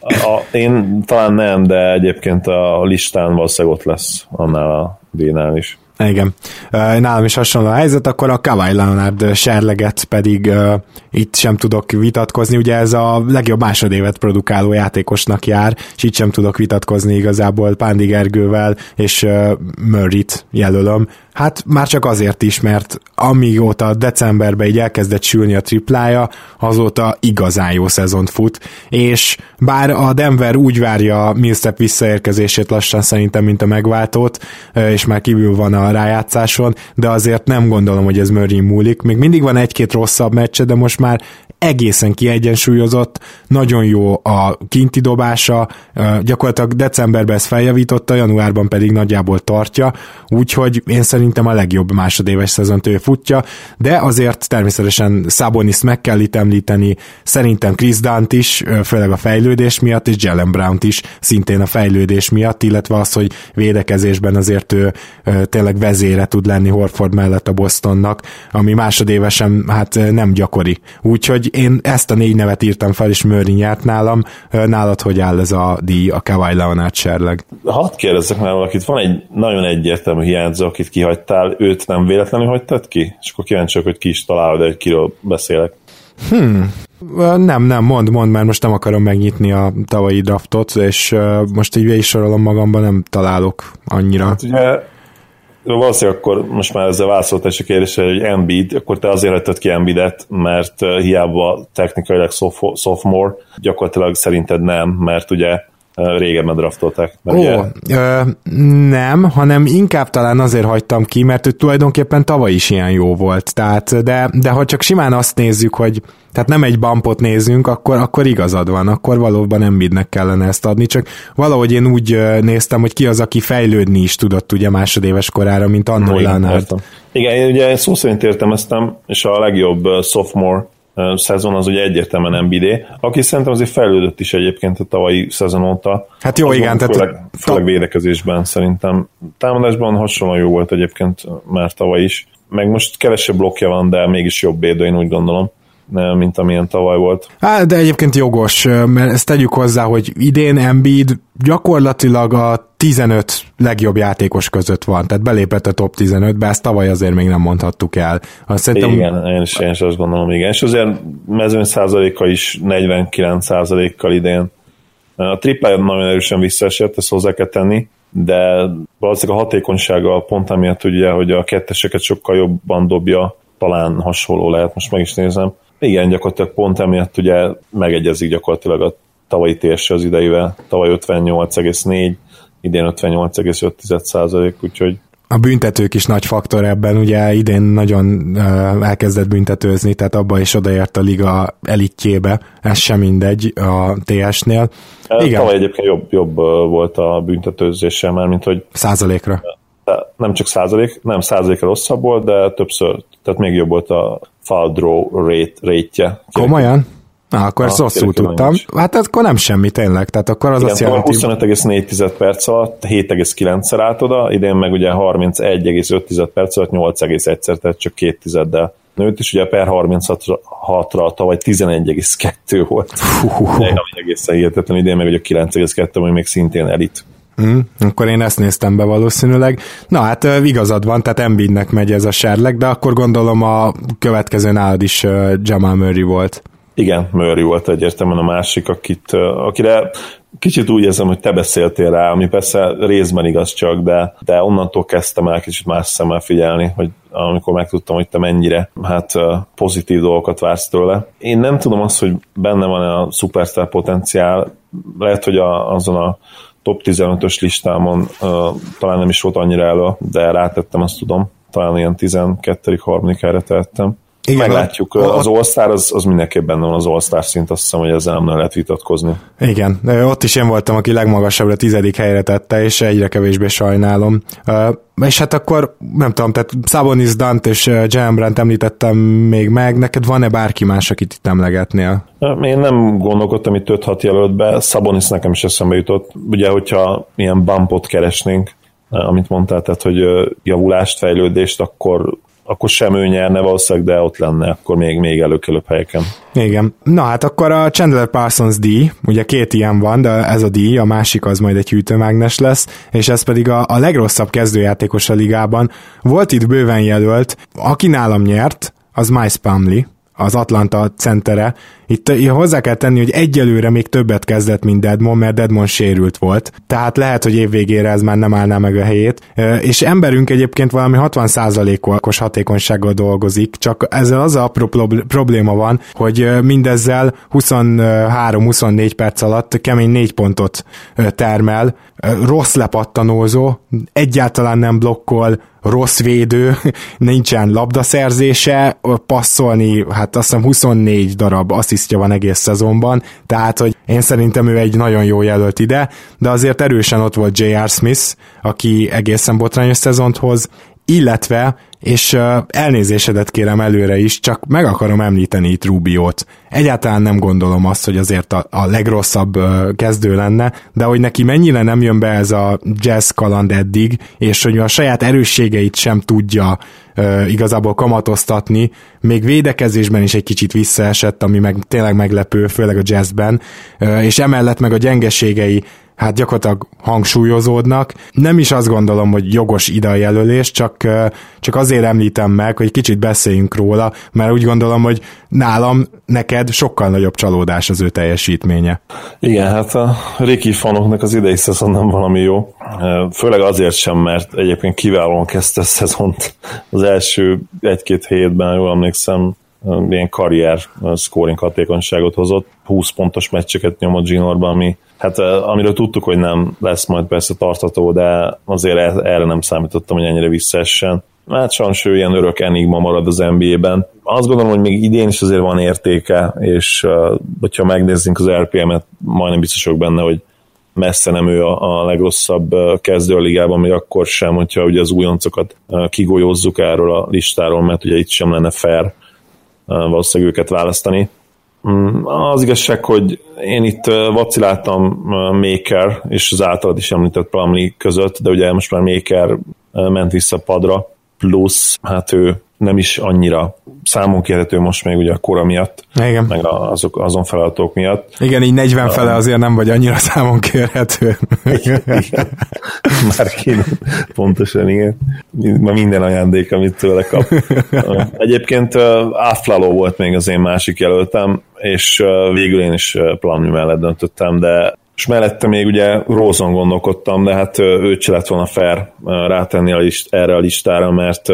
a, én talán nem, de egyébként a listán valószínűleg ott lesz annál a díjnál is. Igen. Nálam is hasonló a helyzet, akkor a Kawhi Leonard serleget pedig uh, itt sem tudok vitatkozni, ugye ez a legjobb másodévet produkáló játékosnak jár, és itt sem tudok vitatkozni igazából Pándi Gergővel és uh, Murray-t jelölöm. Hát már csak azért is, mert amióta decemberben így elkezdett sülni a triplája, azóta igazán jó szezont fut, és bár a Denver úgy várja Millsap visszaérkezését lassan szerintem, mint a megváltót, és már kívül van a rájátszáson, de azért nem gondolom, hogy ez Murray múlik. Még mindig van egy-két rosszabb meccse, de most már egészen kiegyensúlyozott, nagyon jó a kinti dobása, gyakorlatilag decemberben ezt feljavította, januárban pedig nagyjából tartja, úgyhogy én szerintem a legjobb másodéves szezont ő futja, de azért természetesen Sabonis meg kell itt említeni, szerintem Chris Dunt is, főleg a fejlődés miatt, és Jalen brown is szintén a fejlődés miatt, illetve az, hogy védekezésben azért ő tényleg vezére tud lenni Horford mellett a Bostonnak, ami másodévesen hát nem gyakori. Úgyhogy én ezt a négy nevet írtam fel, és Murray nyert nálam. Nálad hogy áll ez a díj, a Kawhi Leonard serleg? Hadd kérdezzek már valakit, van egy nagyon egyértelmű hiányzó, akit kihagytál, őt nem véletlenül hagytad ki? És akkor kíváncsi hogy ki is találod, de kiről beszélek. Hmm. Nem, nem, mond, mond, mert most nem akarom megnyitni a tavalyi draftot, és most így is sorolom magamban, nem találok annyira. Hát ugye valószínűleg akkor most már ezzel válaszoltál is a kérdésre, hogy Embiid, akkor te azért hagytad ki Embiidet, mert hiába technikailag sophomore, gyakorlatilag szerinted nem, mert ugye régebben draftolták. Ó, ugye... ö, nem, hanem inkább talán azért hagytam ki, mert ő tulajdonképpen tavaly is ilyen jó volt. Tehát, de, de ha csak simán azt nézzük, hogy tehát nem egy bumpot nézünk, akkor, akkor igazad van, akkor valóban Embiidnek kellene ezt adni, csak valahogy én úgy néztem, hogy ki az, aki fejlődni is tudott ugye másodéves korára, mint Leonard. Igen, én ugye szó szerint értelmeztem, és a legjobb sophomore szezon az ugye egyértelműen NBD, aki szerintem azért fejlődött is egyébként a tavalyi szezon óta. Hát jó, igen. Főleg, tehát... főleg védekezésben szerintem. Támadásban hasonlóan jó volt egyébként már tavaly is. Meg most kevesebb blokkja van, de mégis jobb védő, én úgy gondolom mint amilyen tavaly volt. Hát, de egyébként jogos, mert ezt tegyük hozzá, hogy idén Embiid gyakorlatilag a 15 legjobb játékos között van, tehát belépett a top 15-be, ezt tavaly azért még nem mondhattuk el. Azt szerintem... Igen, én is, én is azt gondolom, igen. És azért mezőny százaléka is 49 százalékkal idén. A triplája nagyon erősen visszaesett, ezt hozzá kell tenni, de valószínűleg a hatékonysága pont amiatt ugye, hogy a ketteseket sokkal jobban dobja, talán hasonló lehet, most meg is nézem. Igen, gyakorlatilag pont emiatt ugye megegyezik gyakorlatilag a tavalyi térse az ideivel, tavaly 58,4, idén 58,5 százalék, úgyhogy A büntetők is nagy faktor ebben, ugye idén nagyon elkezdett büntetőzni, tehát abba is odaért a liga elitjébe, ez sem mindegy a TS-nél. Igen. Tavaly egyébként jobb, jobb volt a büntetőzése, mert mint hogy... Százalékra. Nem csak százalék, nem százalékra rosszabb volt, de többször, tehát még jobb volt a foul draw rate, rate-je. Komolyan? Na, akkor ezt rosszul tudtam. Nincs. Hát akkor nem semmi tényleg, tehát akkor az Igen, azt jelenti... 25,4 perc alatt 7,9-szer állt oda, idén meg ugye 31,5 perc alatt 8,1-szer, tehát csak két tizeddel nőtt, és ugye per 36-ra tavaly 11,2 volt. De, ami egészen hihetetlen, idén meg ugye 9,2, ami még szintén elit. Mm, akkor én ezt néztem be valószínűleg. Na hát igazad van, tehát Embiidnek megy ez a serleg, de akkor gondolom a következő nálad is Jamal Murray volt. Igen, Murray volt egyértelműen a másik, akit, akire kicsit úgy érzem, hogy te beszéltél rá, ami persze részben igaz csak, de, de onnantól kezdtem el kicsit más szemmel figyelni, hogy amikor megtudtam, hogy te mennyire hát pozitív dolgokat vársz tőle. Én nem tudom azt, hogy benne van a superstar potenciál, lehet, hogy a, azon a top 15-ös listámon uh, talán nem is volt annyira elő, de rátettem, azt tudom, talán ilyen 12.-3. helyre tettem. Igen, Meglátjuk. A, az All-Star az, az mindenképp benne van az All-Star szint, azt hiszem, hogy ezzel nem lehet vitatkozni. Igen, ott is én voltam, aki legmagasabbra tizedik helyre tette, és egyre kevésbé sajnálom. És hát akkor, nem tudom, tehát Sabonis, Dant és Jalen Brandt említettem még meg, neked van-e bárki más, akit itt emlegetnél? Én nem gondolkodtam itt 5-6 jelölt be, Sabonis nekem is eszembe jutott. Ugye, hogyha ilyen bumpot keresnénk, amit mondtál, tehát, hogy javulást, fejlődést, akkor akkor sem ő nyerne valószínűleg, de ott lenne akkor még, még előkelőbb helyeken. Igen. Na hát akkor a Chandler Parsons díj, ugye két ilyen van, de ez a díj, a másik az majd egy hűtőmágnes lesz, és ez pedig a, a legrosszabb kezdőjátékos a ligában. Volt itt bőven jelölt, aki nálam nyert, az Miles Pumley, az Atlanta centere. Itt hozzá kell tenni, hogy egyelőre még többet kezdett, mint Deadmon, mert Deadmon sérült volt. Tehát lehet, hogy évvégére ez már nem állná meg a helyét. És emberünk egyébként valami 60%-os hatékonysággal dolgozik, csak ezzel az a probléma van, hogy mindezzel 23-24 perc alatt kemény 4 pontot termel, rossz lepattanózó, egyáltalán nem blokkol, rossz védő, nincsen labdaszerzése, passzolni, hát azt hiszem 24 darab asszisztja van egész szezonban, tehát, hogy én szerintem ő egy nagyon jó jelölt ide, de azért erősen ott volt J.R. Smith, aki egészen botrányos szezont hoz, illetve, és elnézésedet kérem előre is, csak meg akarom említeni itt Rubiót. Egyáltalán nem gondolom azt, hogy azért a, a legrosszabb kezdő lenne, de hogy neki mennyire nem jön be ez a jazz kaland eddig, és hogy a saját erősségeit sem tudja igazából kamatoztatni, még védekezésben is egy kicsit visszaesett, ami meg tényleg meglepő, főleg a jazzben, és emellett meg a gyengeségei hát gyakorlatilag hangsúlyozódnak. Nem is azt gondolom, hogy jogos ide a jelölés, csak, csak azért említem meg, hogy kicsit beszéljünk róla, mert úgy gondolom, hogy nálam, neked sokkal nagyobb csalódás az ő teljesítménye. Igen, hát a Ricky fanoknak az idei szezon nem valami jó. Főleg azért sem, mert egyébként kiválóan kezdte a szezont az első egy-két hétben, jól emlékszem, ilyen karrier scoring hatékonyságot hozott, 20 pontos meccseket nyomott Ginorban, ami hát amiről tudtuk, hogy nem lesz majd persze tartató, de azért e- erre nem számítottam, hogy ennyire visszaessen. Hát sajnos ő ilyen örök enigma marad az NBA-ben. Azt gondolom, hogy még idén is azért van értéke, és hogyha megnézzünk az RPM-et, majdnem biztosok benne, hogy messze nem ő a, a legrosszabb kezdő a ligában, még akkor sem, hogyha ugye az újoncokat kigolyózzuk erről a listáról, mert ugye itt sem lenne fair valószínűleg őket választani. Mm, az igazság, hogy én itt vaciláltam Maker és az általad is említett Plumlee között, de ugye most már Maker ment vissza padra, plusz hát ő nem is annyira számon kérhető most még ugye a kora miatt, igen. meg azok, azon feladatok miatt. Igen, így 40 fele azért nem vagy annyira számon kérhető. igen. Már kéne, pontosan igen. Ma minden ajándék, amit tőle kap. Egyébként Áflaló volt még az én másik jelöltem, és végül én is Plumlee mellett döntöttem, de és mellette még ugye Rózon gondolkodtam, de hát őt se lett volna fair rátenni a list, erre a listára, mert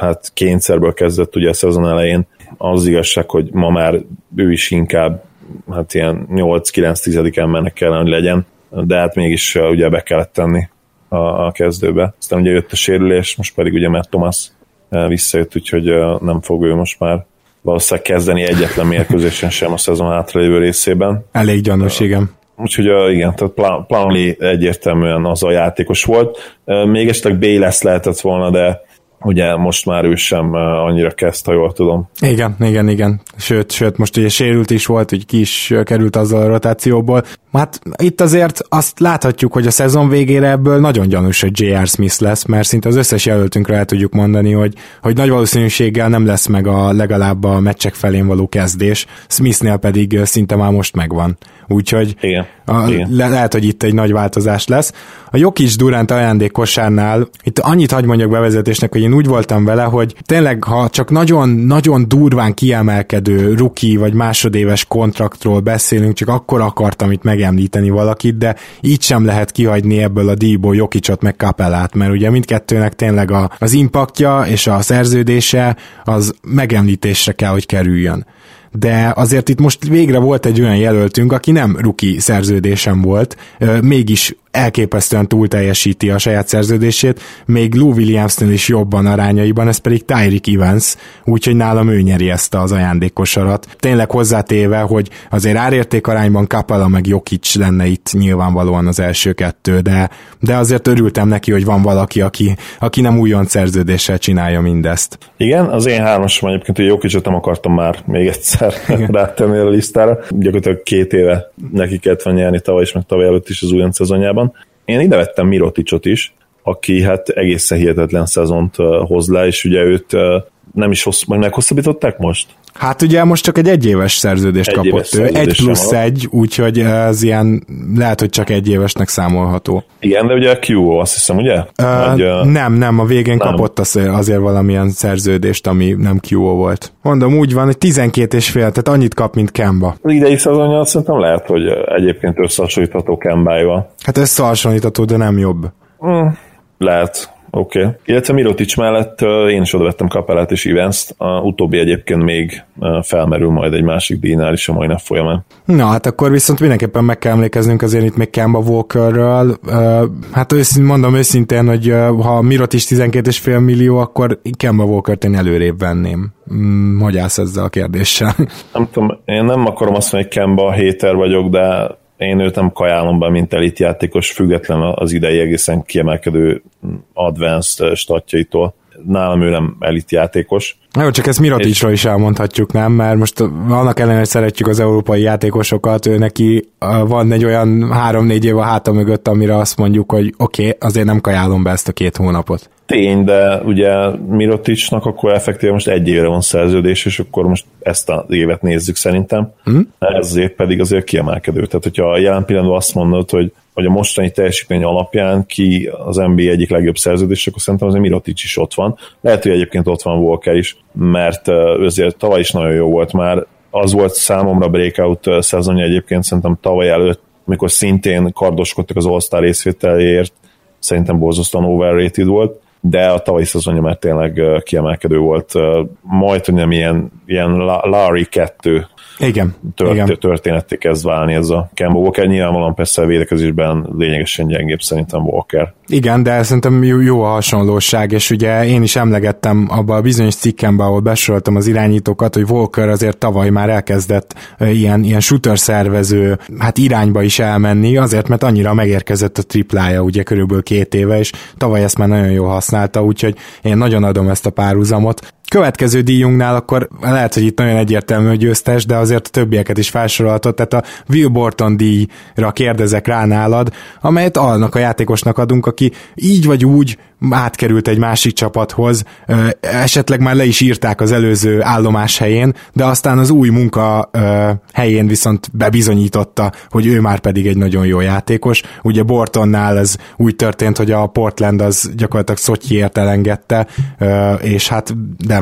hát kényszerből kezdett ugye a szezon elején. Az igazság, hogy ma már ő is inkább hát ilyen 8-9 embernek kellene, hogy legyen, de hát mégis ugye be kellett tenni. a, a kezdőbe. Aztán ugye jött a sérülés, most pedig ugye Matt Thomas visszajött, úgyhogy nem fog ő most már valószínűleg kezdeni egyetlen mérkőzésen sem a szezon hátralévő részében. Elég gyanús, igen. Úgyhogy uh, igen, tehát Plumlee egyértelműen az a játékos volt. Uh, még esetleg B lesz lehetett volna, de ugye most már ő sem annyira kezd, ha jól tudom. Igen, igen, igen. Sőt, sőt, most ugye sérült is volt, hogy ki is került azzal a rotációból. Hát itt azért azt láthatjuk, hogy a szezon végére ebből nagyon gyanús, hogy J.R. Smith lesz, mert szinte az összes jelöltünkre el tudjuk mondani, hogy, hogy nagy valószínűséggel nem lesz meg a legalább a meccsek felén való kezdés, Smithnél pedig szinte már most megvan. Úgyhogy Igen. A, Igen. Le, lehet, hogy itt egy nagy változás lesz. A Jokic Durant ajándék kosárnál, itt annyit hagy mondjak bevezetésnek, hogy én úgy voltam vele, hogy tényleg, ha csak nagyon-nagyon durván kiemelkedő ruki vagy másodéves kontraktról beszélünk, csak akkor akartam itt megemlíteni valakit, de így sem lehet kihagyni ebből a díjból Jokicot meg Kapelát, mert ugye mindkettőnek tényleg a, az impaktja és a szerződése az megemlítésre kell, hogy kerüljön de azért itt most végre volt egy olyan jelöltünk, aki nem ruki szerződésem volt, mégis elképesztően túl teljesíti a saját szerződését, még Lou Williamsnél is jobban arányaiban, ez pedig Tyreek Evans, úgyhogy nálam ő nyeri ezt az ajándékosarat. Tényleg hozzátéve, hogy azért árérték arányban Kapala meg Jokic lenne itt nyilvánvalóan az első kettő, de, de azért örültem neki, hogy van valaki, aki, aki nem újon szerződéssel csinálja mindezt. Igen, az én hármasom egyébként, hogy Jokicot nem akartam már még egyszer rátenni a listára. Gyakorlatilag két éve neki kellett van nyerni tavaly is, meg tavaly előtt is az újon szezonjában. Én ide vettem Miroticot is, aki hát egészen hihetetlen szezont hoz le, és ugye őt nem is hossz, majd meghosszabbították most? Hát ugye most csak egy egyéves szerződést egy kapott szerződés ő, egy plusz egy, úgyhogy ez ilyen, lehet, hogy csak egy évesnek számolható. Igen, de ugye a QO, azt hiszem, ugye? Vagy, uh, nem, nem, a végén nem. kapott azért, azért valamilyen szerződést, ami nem QO volt. Mondom, úgy van, hogy 12 és fél, tehát annyit kap, mint Kemba. Idei szezonja szerintem lehet, hogy egyébként összehasonlítható Kembáival. Hát összehasonlítható, de nem jobb. Mm, lehet. Oké. Okay. Illetve Mirotic mellett én is odvettem Kapelát és Ivens-t, a utóbbi egyébként még felmerül majd egy másik díjnál is a mai nap folyamán. Na, hát akkor viszont mindenképpen meg kell emlékeznünk azért itt még Kemba Walkerről. Hát őszint, mondom őszintén, hogy ha Mirotic 12,5 millió, akkor Kemba Walkert én előrébb venném. Mm, hogy állsz ezzel a kérdéssel? Nem tudom, én nem akarom azt mondani, hogy Kemba héter vagyok, de én őt nem kajálom be, mint elit játékos, független az idei egészen kiemelkedő advanced statjaitól. Nálam ő nem elit játékos. Na jó, csak ezt Miroticsra is elmondhatjuk, nem? Mert most annak ellenére, hogy szeretjük az európai játékosokat, ő neki van egy olyan három-négy év a háta mögött, amire azt mondjuk, hogy oké, okay, azért nem kajálom be ezt a két hónapot. Tény, de ugye Miroticsnak akkor effektíve most egy évre van szerződés, és akkor most ezt az évet nézzük szerintem. Mm. Ez év pedig azért kiemelkedő. Tehát, hogyha a jelen pillanatban azt mondod, hogy hogy a mostani teljesítmény alapján ki az NBA egyik legjobb szerződés, akkor szerintem azért Mirotic is ott van. Lehet, hogy egyébként ott van Walker is, mert azért tavaly is nagyon jó volt már. Az volt számomra breakout szezonja egyébként szerintem tavaly előtt, amikor szintén kardoskodtak az All-Star részvételéért, szerintem borzasztóan overrated volt de a tavalyi szezonja már tényleg kiemelkedő volt. Majd, hogy nem ilyen, ilyen Larry 2 igen, tört, igen. történetté kezd válni ez a Kemba Walker. Nyilvánvalóan persze a védekezésben lényegesen gyengébb szerintem Walker. Igen, de szerintem jó, jó a hasonlóság, és ugye én is emlegettem abban a bizonyos cikkemben, ahol besoroltam az irányítókat, hogy Walker azért tavaly már elkezdett ilyen, ilyen shooter szervező hát irányba is elmenni, azért, mert annyira megérkezett a triplája ugye körülbelül két éve, és tavaly ezt már nagyon jól használta, úgyhogy én nagyon adom ezt a párhuzamot következő díjunknál akkor lehet, hogy itt nagyon egyértelmű hogy győztes, de azért a többieket is felsorolhatod, tehát a Will Borton díjra kérdezek rá nálad, amelyet annak a játékosnak adunk, aki így vagy úgy átkerült egy másik csapathoz, esetleg már le is írták az előző állomás helyén, de aztán az új munka helyén viszont bebizonyította, hogy ő már pedig egy nagyon jó játékos. Ugye Bortonnál ez úgy történt, hogy a Portland az gyakorlatilag Szotyiért elengedte, és hát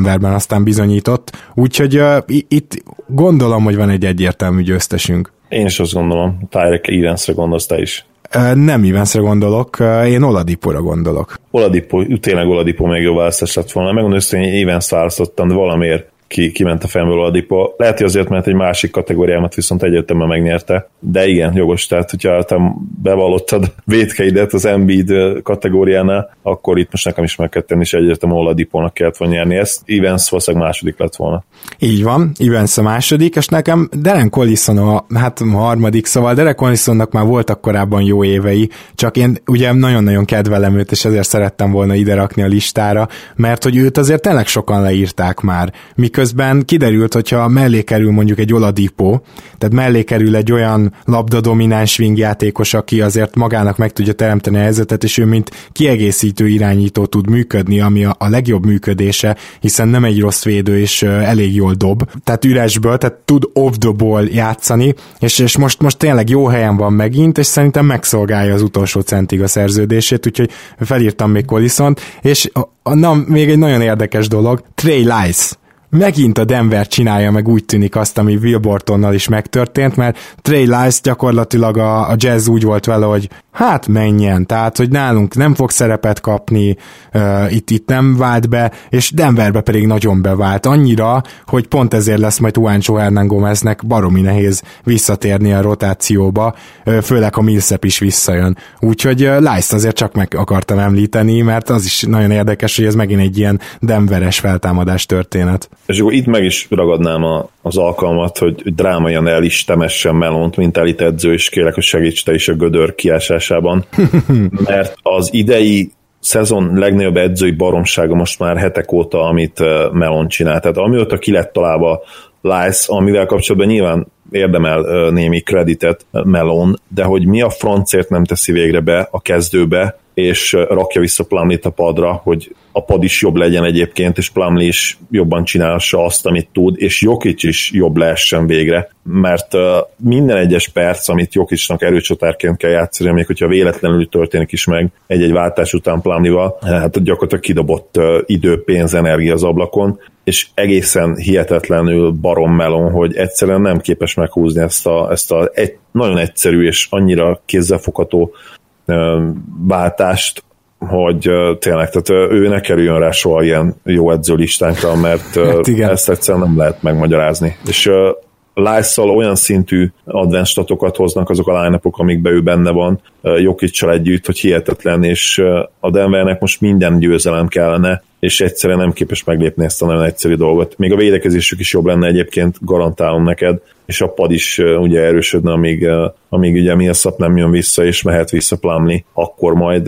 Denverben aztán bizonyított. Úgyhogy itt gondolom, hogy van egy egyértelmű győztesünk. Én is azt gondolom. Tyrek Evansre gondolsz te is. Nem Evansre gondolok, én Oladipóra gondolok. Oladipo, tényleg Oladipo még jó választás lett volna. Megmondom hogy én Evans választottam, de valamiért ki, kiment a fejemből a Dipo. Lehet, hogy azért, mert egy másik kategóriámat viszont egyértelműen megnyerte, de igen, jogos, tehát hogyha te bevallottad védkeidet az Embiid kategóriánál, akkor itt most nekem is meg kell tenni, és egyértelműen Oladipónak kellett volna nyerni ezt. Evans valószínűleg második lett volna. Így van, Evans a második, és nekem Deren Collison a, hát a harmadik, szóval Deren Collisonnak már voltak korábban jó évei, csak én ugye nagyon-nagyon kedvelem őt, és ezért szerettem volna ide rakni a listára, mert hogy őt azért tényleg sokan leírták már, miközben kiderült, hogyha mellé kerül mondjuk egy Oladipo, tehát mellé kerül egy olyan labdadomináns játékos, aki azért magának meg tudja teremteni a helyzetet, és ő mint kiegészítő irányító tud működni, ami a, a legjobb működése, hiszen nem egy rossz védő, és elég jól dob, tehát üresből, tehát tud off the ball játszani, és, és most, most tényleg jó helyen van megint, és szerintem megszolgálja az utolsó centig a szerződését, úgyhogy felírtam még collison és na, még egy nagyon érdekes dolog, Trey Lice megint a Denver csinálja meg úgy tűnik azt, ami Will Bortonnal is megtörtént, mert Trey Lice gyakorlatilag a, a jazz úgy volt vele, hogy hát menjen, tehát, hogy nálunk nem fog szerepet kapni, uh, itt, itt nem vált be, és Denverbe pedig nagyon bevált, annyira, hogy pont ezért lesz majd Juancho Hernán Gomeznek baromi nehéz visszatérni a rotációba, uh, főleg a Millsap is visszajön. Úgyhogy uh, Lice azért csak meg akartam említeni, mert az is nagyon érdekes, hogy ez megint egy ilyen Denveres feltámadás történet. És akkor itt meg is ragadnám a, az alkalmat, hogy drámaian el is temessen Melont, mint elitedző, és kérlek, hogy segíts te is a gödör kiásásában, mert az idei szezon legnagyobb edzői baromsága most már hetek óta, amit Melon csinál. Tehát amióta ki lett találva Lice, amivel kapcsolatban nyilván érdemel némi kreditet Melon, de hogy mi a francért nem teszi végre be a kezdőbe, és rakja vissza Plumlee-t a padra, hogy a pad is jobb legyen egyébként, és Plumlee is jobban csinálsa azt, amit tud, és Jokic is jobb lehessen végre, mert minden egyes perc, amit Jokicnak erőcsatárként kell játszani, még hogyha véletlenül történik is meg egy-egy váltás után Plumlee-val, hát gyakorlatilag kidobott idő, pénz, energia az ablakon, és egészen hihetetlenül barom melon, hogy egyszerűen nem képes meghúzni ezt a, ezt a egy, nagyon egyszerű és annyira kézzelfogható váltást, hogy tényleg, tehát ő ne kerüljön rá soha ilyen jó edzőlistánkra, mert hát igen. ezt egyszerűen nem lehet megmagyarázni. És Lájszal olyan szintű advanced statokat hoznak azok a line amikben ő benne van, Jokicsal együtt, hogy hihetetlen, és a Denvernek most minden győzelem kellene, és egyszerűen nem képes meglépni ezt a nagyon egyszerű dolgot. Még a védekezésük is jobb lenne egyébként, garantálom neked, és a pad is ugye erősödne, amíg, amíg ugye mi a szap nem jön vissza, és mehet vissza Plumlee, akkor majd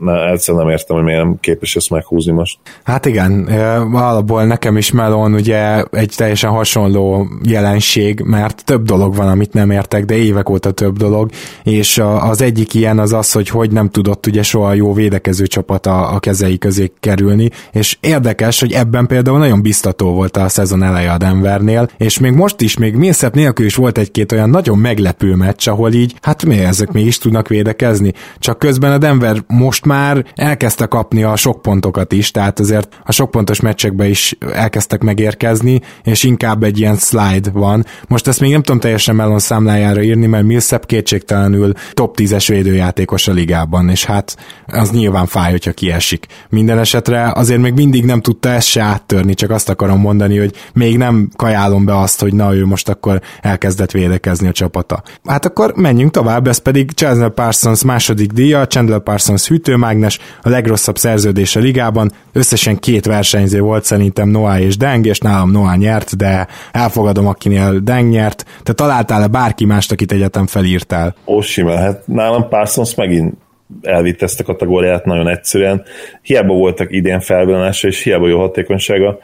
ne, egyszerűen nem értem, hogy miért nem képes ezt meghúzni most. Hát igen, alapból nekem is Melon ugye egy teljesen hasonló jelenség, mert több dolog van, amit nem értek, de évek óta több dolog, és az egyik ilyen az az, hogy hogy nem tudott ugye soha jó védekező csapat a, a kezei közé kerülni, és érdekes, hogy ebben például nagyon biztató volt a szezon eleje a Denvernél, és még most is, még Millsap nélkül is volt egy-két olyan nagyon meglepő meccs, ahol így, hát mi ezek még is tudnak védekezni, csak közben a Denver most már elkezdte kapni a sok pontokat is, tehát azért a sok pontos meccsekbe is elkezdtek megérkezni, és inkább egy ilyen slide van. Most ezt még nem tudom teljesen Melon számlájára írni, mert Millsap kétségtelenül top 10-es védőjátékos a ligában, és hát az nyilván fáj, hogyha kiesik. Minden esetre azért még mindig nem tudta ezt se áttörni, csak azt akarom mondani, hogy még nem kajálom be azt, hogy na ő most akkor elkezdett védekezni a csapata. Hát akkor menjünk tovább, ez pedig Chandler Parsons második díja, Chandler Parsons hűtőmágnes, a legrosszabb szerződés a ligában, összesen két versenyző volt szerintem Noah és Deng, és nálam Noah nyert, de elfogadom, akinél Deng nyert. Te találtál-e bárki mást, akit egyetem felírtál? Ó, simán, hát nálam Parsons megint elvitte ezt a kategóriát nagyon egyszerűen. Hiába voltak idén felvonása, és hiába jó hatékonysága.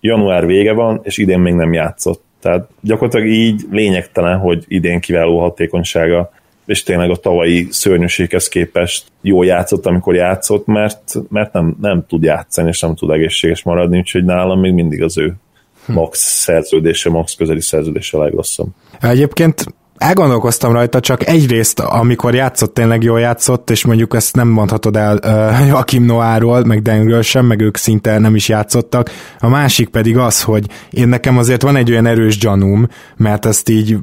Január vége van, és idén még nem játszott. Tehát gyakorlatilag így lényegtelen, hogy idén kiváló hatékonysága, és tényleg a tavalyi szörnyűséghez képest jól játszott, amikor játszott, mert, mert nem, nem tud játszani, és nem tud egészséges maradni, úgyhogy nálam még mindig az ő max szerződése, max közeli szerződése a legrosszabb. Egyébként elgondolkoztam rajta, csak egyrészt, amikor játszott, tényleg jól játszott, és mondjuk ezt nem mondhatod el uh, Joachim Noáról, meg Dengről sem, meg ők szinte nem is játszottak. A másik pedig az, hogy én nekem azért van egy olyan erős gyanúm, mert ezt így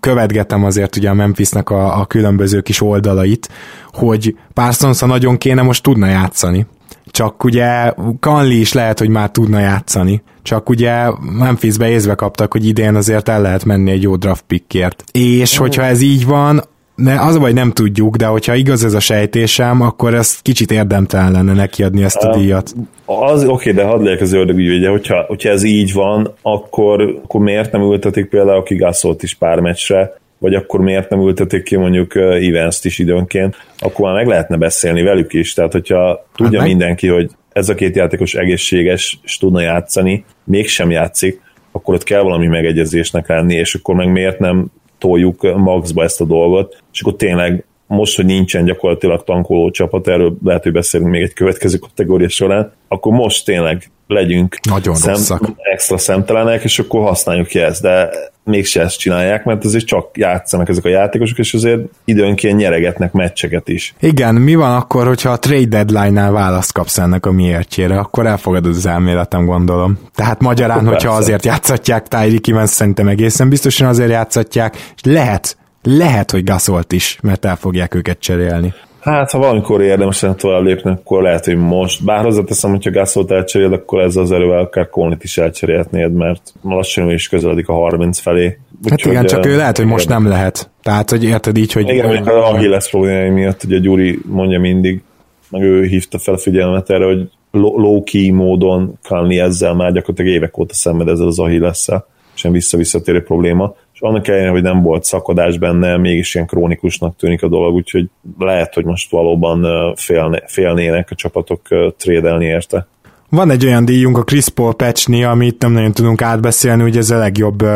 követgetem azért ugye a Memphisnek a, a különböző kis oldalait, hogy Parsons, ha nagyon kéne, most tudna játszani csak ugye Kanli is lehet, hogy már tudna játszani. Csak ugye Memphisbe észbe kaptak, hogy idén azért el lehet menni egy jó draft pickért. És hogyha ez így van, ne, az vagy nem tudjuk, de hogyha igaz ez a sejtésem, akkor ez kicsit érdemtelen lenne neki adni ezt a díjat. Az oké, de hadd legyek az ördög ügyvédje, hogyha, hogyha ez így van, akkor, akkor miért nem ültetik például ki Gaszolt is pár meccsre, vagy akkor miért nem ültetik ki mondjuk evans is időnként, akkor már meg lehetne beszélni velük is. Tehát, hogyha tudja hát mindenki, hogy ez a két játékos egészséges, és tudna játszani, mégsem játszik, akkor ott kell valami megegyezésnek lenni, és akkor meg miért nem toljuk maxba ezt a dolgot, és akkor tényleg most, hogy nincsen gyakorlatilag tankoló csapat, erről lehet, hogy beszélünk még egy következő kategória során, akkor most tényleg legyünk Nagyon szem, extra szemtelenek, és akkor használjuk ki ezt, de mégse ezt csinálják, mert azért csak játszanak ezek a játékosok, és azért időnként nyeregetnek meccseket is. Igen, mi van akkor, hogyha a trade deadline-nál választ kapsz ennek a miértjére, akkor elfogadod az elméletem, gondolom. Tehát magyarán, akkor hogyha persze. azért játszatják Tyreek Evans, szerintem egészen biztosan azért játszatják, és lehet, lehet, hogy gaszolt is, mert el fogják őket cserélni. Hát, ha valamikor érdemes lenne tovább lépni, akkor lehet, hogy most. Bár hozzáteszem, hogyha Gasolt elcseréld, akkor ez az erővel akár Colnit is elcserélhetnéd, mert lassan is közeledik a 30 felé. Úgy, hát igen, csak ő lehet, hogy most nem lehet. Tehát, hogy érted így, hogy... Igen, hogy a Achilles problémái miatt, ugye Gyuri mondja mindig, meg ő hívta fel a figyelmet erre, hogy low-key módon Kalni ezzel már gyakorlatilag évek óta szenved ezzel az Achilles-szel, sem visszavisszatérő probléma és annak ellenére, hogy nem volt szakadás benne, mégis ilyen krónikusnak tűnik a dolog, úgyhogy lehet, hogy most valóban félne, félnének a csapatok trédelni érte. Van egy olyan díjunk, a Chris Paul patchni, amit nem nagyon tudunk átbeszélni, ugye ez a legjobb uh,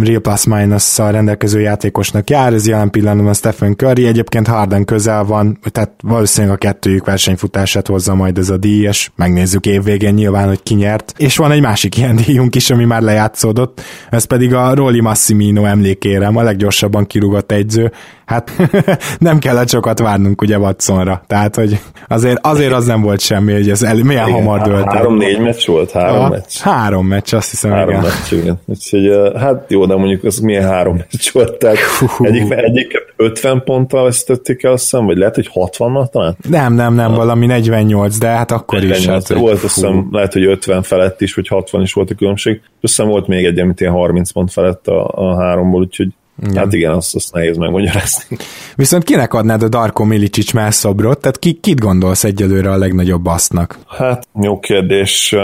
Real Plus minus rendelkező játékosnak jár, ez jelen pillanatban Stephen Curry, egyébként Harden közel van, tehát valószínűleg a kettőjük versenyfutását hozza majd ez a díj, és megnézzük évvégén nyilván, hogy ki nyert. És van egy másik ilyen díjunk is, ami már lejátszódott, ez pedig a Rolly Massimino emlékére, a leggyorsabban kirúgott egyző, hát nem kellett sokat várnunk ugye Watsonra, tehát hogy azért, azért az nem volt semmi, hogy ez el, milyen hamar dölt Három-négy meccs volt? Három a, meccs? Három meccs, azt hiszem, három igen. meccs, igen. Úgyhogy, hát jó, de mondjuk az milyen három meccs volt, tehát egyik, egyik 50 ponttal vesztették el, azt hiszem, vagy lehet, hogy 60-nal talán? Nem, nem, nem, valami 48, de hát akkor 48, is. Hát, volt, azt hiszem, lehet, hogy 50 felett is, vagy 60 is volt a különbség. Azt hiszem volt még egy, amit ilyen 30 pont felett a, a háromból, úgyhogy igen. Hát igen, azt, azt nehéz megmagyarázni. Viszont kinek adnád a Darko Milicic szobrot? Tehát ki, kit gondolsz egyelőre a legnagyobb basznak? Hát jó kérdés.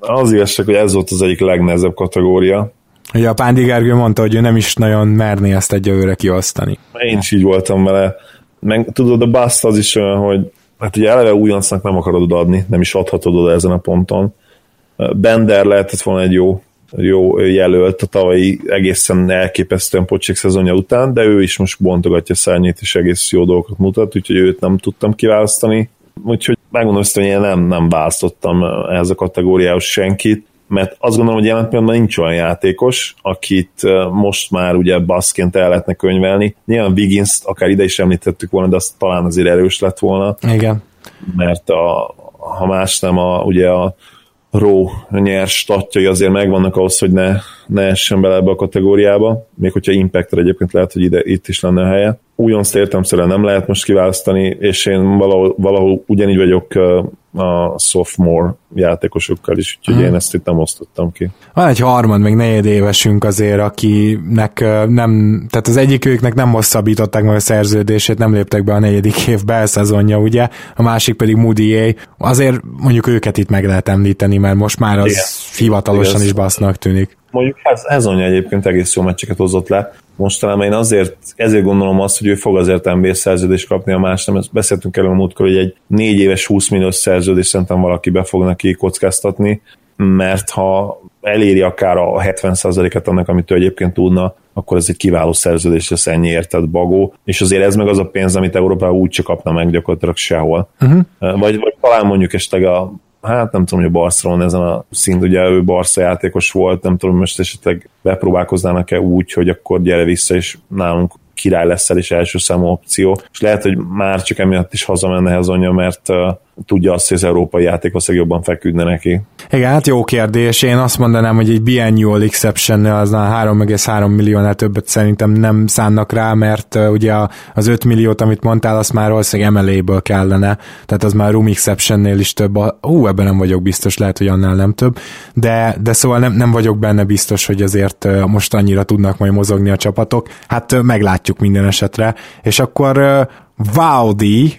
Az igazság, hogy ez volt az egyik legnehezebb kategória. Ugye a Pándi Gergő mondta, hogy ő nem is nagyon merné ezt egyelőre kiosztani. Én is így voltam vele. Meg tudod, a baszt az is olyan, hogy hát ugye eleve újoncnak nem akarod adni, nem is adhatod oda ezen a ponton. Bender lehetett volna egy jó jó jelölt a tavalyi egészen elképesztően pocsik szezonja után, de ő is most bontogatja szárnyét, és egész jó dolgokat mutat, úgyhogy őt nem tudtam kiválasztani. Úgyhogy megmondom hogy én nem, nem választottam ehhez a kategóriához senkit, mert azt gondolom, hogy jelen pillanatban nincs olyan játékos, akit most már ugye baszként el lehetne könyvelni. Nyilván wiggins akár ide is említettük volna, de az talán azért erős lett volna. Igen. Mert a, ha más nem, a, ugye a ró nyers statjai azért megvannak ahhoz, hogy ne, ne essen bele ebbe a kategóriába, még hogyha Impactor egyébként lehet, hogy ide, itt is lenne a helye. Újonc értelmszerűen nem lehet most kiválasztani, és én valahol, valahol ugyanígy vagyok a sophomore játékosokkal is, úgyhogy hmm. én ezt itt nem osztottam ki. Van egy harmad, még negyed évesünk azért, akinek nem, tehát az egyikőknek nem hosszabbították meg a szerződését, nem léptek be a negyedik év belszezonja, ugye, a másik pedig Moody Azért mondjuk őket itt meg lehet említeni, mert most már az Igen. hivatalosan Igen. is basznak tűnik. Mondjuk ez, ez anya egyébként egész jó meccseket hozott le. Mostanában én azért, ezért gondolom azt, hogy ő fog azért NBA szerződést kapni, a más nem. Ezt beszéltünk elő a múltkor, hogy egy négy éves 20 milliós szerződést szerintem valaki be fog neki kockáztatni, mert ha eléri akár a 70%-et annak, amit ő egyébként tudna, akkor ez egy kiváló szerződés lesz ennyi érted bagó, és azért ez meg az a pénz, amit Európában úgy csak kapna meg gyakorlatilag sehol. Uh-huh. Vagy, vagy talán mondjuk esetleg a hát nem tudom, hogy a Barcelona ezen a szint, ugye ő Barca játékos volt, nem tudom, most esetleg bepróbálkoznának-e úgy, hogy akkor gyere vissza, és nálunk király leszel, és első számú opció. És lehet, hogy már csak emiatt is hazamenne Hezonja, mert tudja azt, hogy az európai játék jobban feküdne neki. Igen, hát jó kérdés. Én azt mondanám, hogy egy biannual exception az 3,3 milliónál többet szerintem nem szánnak rá, mert ugye az 5 milliót, amit mondtál, azt már valószínűleg MLA-ből kellene, tehát az már room exceptionnél is több. Hú, ebben nem vagyok biztos, lehet, hogy annál nem több, de, de szóval nem, nem vagyok benne biztos, hogy azért most annyira tudnak majd mozogni a csapatok. Hát meglátjuk minden esetre. És akkor Wow díj,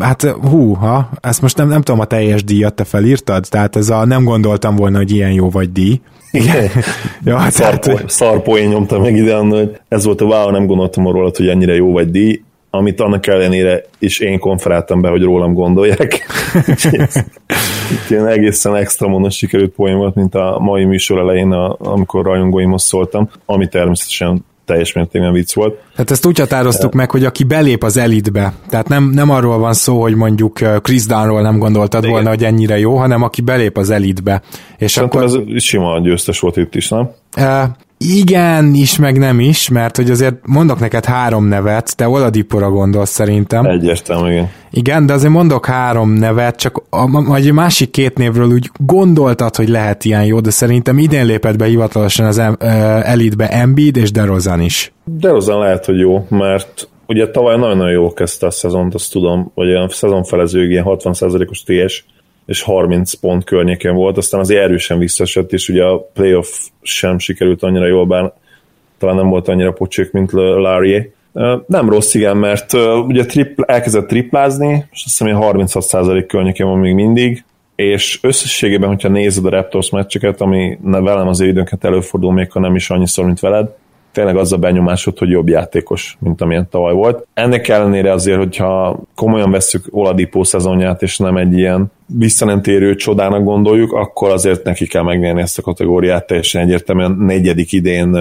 hát húha, ezt most nem, nem tudom a teljes díjat te felírtad, tehát ez a nem gondoltam volna, hogy ilyen jó vagy díj. Igen. ja, hát Szarpo, tehát, szarpoén nyomtam meg ide, hogy ez volt a wow, nem gondoltam róla, hogy ennyire jó vagy díj, amit annak ellenére is én konferáltam be, hogy rólam gondolják. Itt ilyen egészen extra monos sikerült poén volt, mint a mai műsor elején, amikor rajongóimhoz szóltam, ami természetesen teljes mértékben vicc volt. Tehát ezt úgy határoztuk meg, hogy aki belép az elitbe, tehát nem, nem arról van szó, hogy mondjuk Chris Dunnról nem gondoltad Igen. volna, hogy ennyire jó, hanem aki belép az elitbe. És Szerintem akkor... ez sima győztes volt itt is, nem? Igen, is, meg nem is, mert hogy azért mondok neked három nevet, te Oladipora gondolsz szerintem. Egyértelmű, igen. Igen, de azért mondok három nevet, csak a, a, a másik két névről úgy gondoltad, hogy lehet ilyen jó, de szerintem idén lépett be hivatalosan az uh, elitbe Embiid és DeRozan is. DeRozan lehet, hogy jó, mert ugye tavaly nagyon-nagyon jó kezdte a szezont, azt tudom, hogy a szezonfelezőig ilyen 60%-os TS, és 30 pont környéken volt, aztán azért erősen visszaesett, és ugye a playoff sem sikerült annyira jól, bár talán nem volt annyira pocsék, mint Larry. Nem rossz, igen, mert ugye tripl, elkezdett triplázni, és azt hiszem, hogy 36% környéken van még mindig, és összességében, hogyha nézed a Raptors meccseket, ami velem az időnket előfordul, még ha nem is annyiszor, mint veled, tényleg az a benyomásod, hogy jobb játékos, mint amilyen tavaly volt. Ennek ellenére azért, hogyha komolyan veszük Oladipo szezonját, és nem egy ilyen visszanentérő csodának gondoljuk, akkor azért neki kell megnyerni ezt a kategóriát teljesen egyértelműen negyedik idén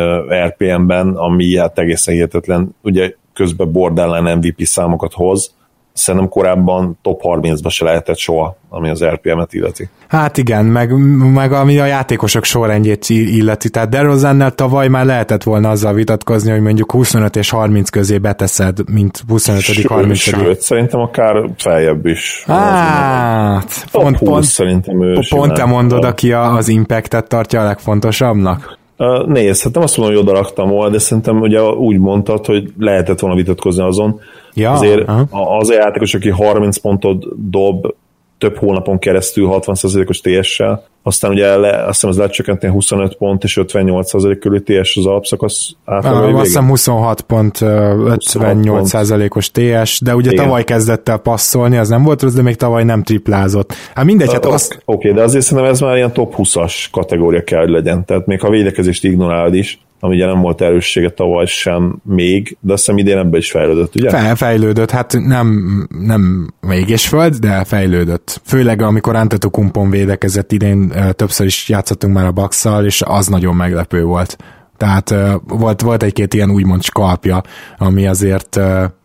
RPM-ben, ami hát egészen hihetetlen, ugye közben borderline MVP számokat hoz, szerintem korábban top 30-ba se lehetett soha, ami az RPM-et illeti. Hát igen, meg, meg ami a játékosok sorrendjét illeti, tehát DeRozannel tavaly már lehetett volna azzal vitatkozni, hogy mondjuk 25 és 30 közé beteszed, mint 25 sőt, 30 Sőt, szerintem akár feljebb is. Hát, pont, pont, szerintem ő pont te mondod, aki az impactet tartja a legfontosabbnak? Nézd, hát nem azt mondom, hogy oda raktam volna, de szerintem ugye úgy mondtad, hogy lehetett volna vitatkozni azon. Ja, azért aha. az a játékos, aki 30 pontot dob több hónapon keresztül 60%-os TS-sel, aztán ugye le, azt hiszem az lecsökkentni 25 pont és 58% körül TS az alapszakasz átlagai Azt hiszem 26 pont, 58%-os TS, de ugye Igen. tavaly kezdett el passzolni, az nem volt rossz, de még tavaly nem triplázott. Hát mindegy, hát azt... Oké, okay, de azért szerintem ez már ilyen top 20-as kategória kell, hogy legyen, tehát még ha a védekezést ignorálod is, ami ugye nem volt erőssége tavaly sem még, de azt hiszem idén ebbe is fejlődött, ugye? Fel, fejlődött, hát nem, nem mégis föld, de fejlődött. Főleg amikor Antetokumpon védekezett idén, többször is játszottunk már a Baxszal, és az nagyon meglepő volt. Tehát volt, volt egy-két ilyen úgymond skalpja, ami azért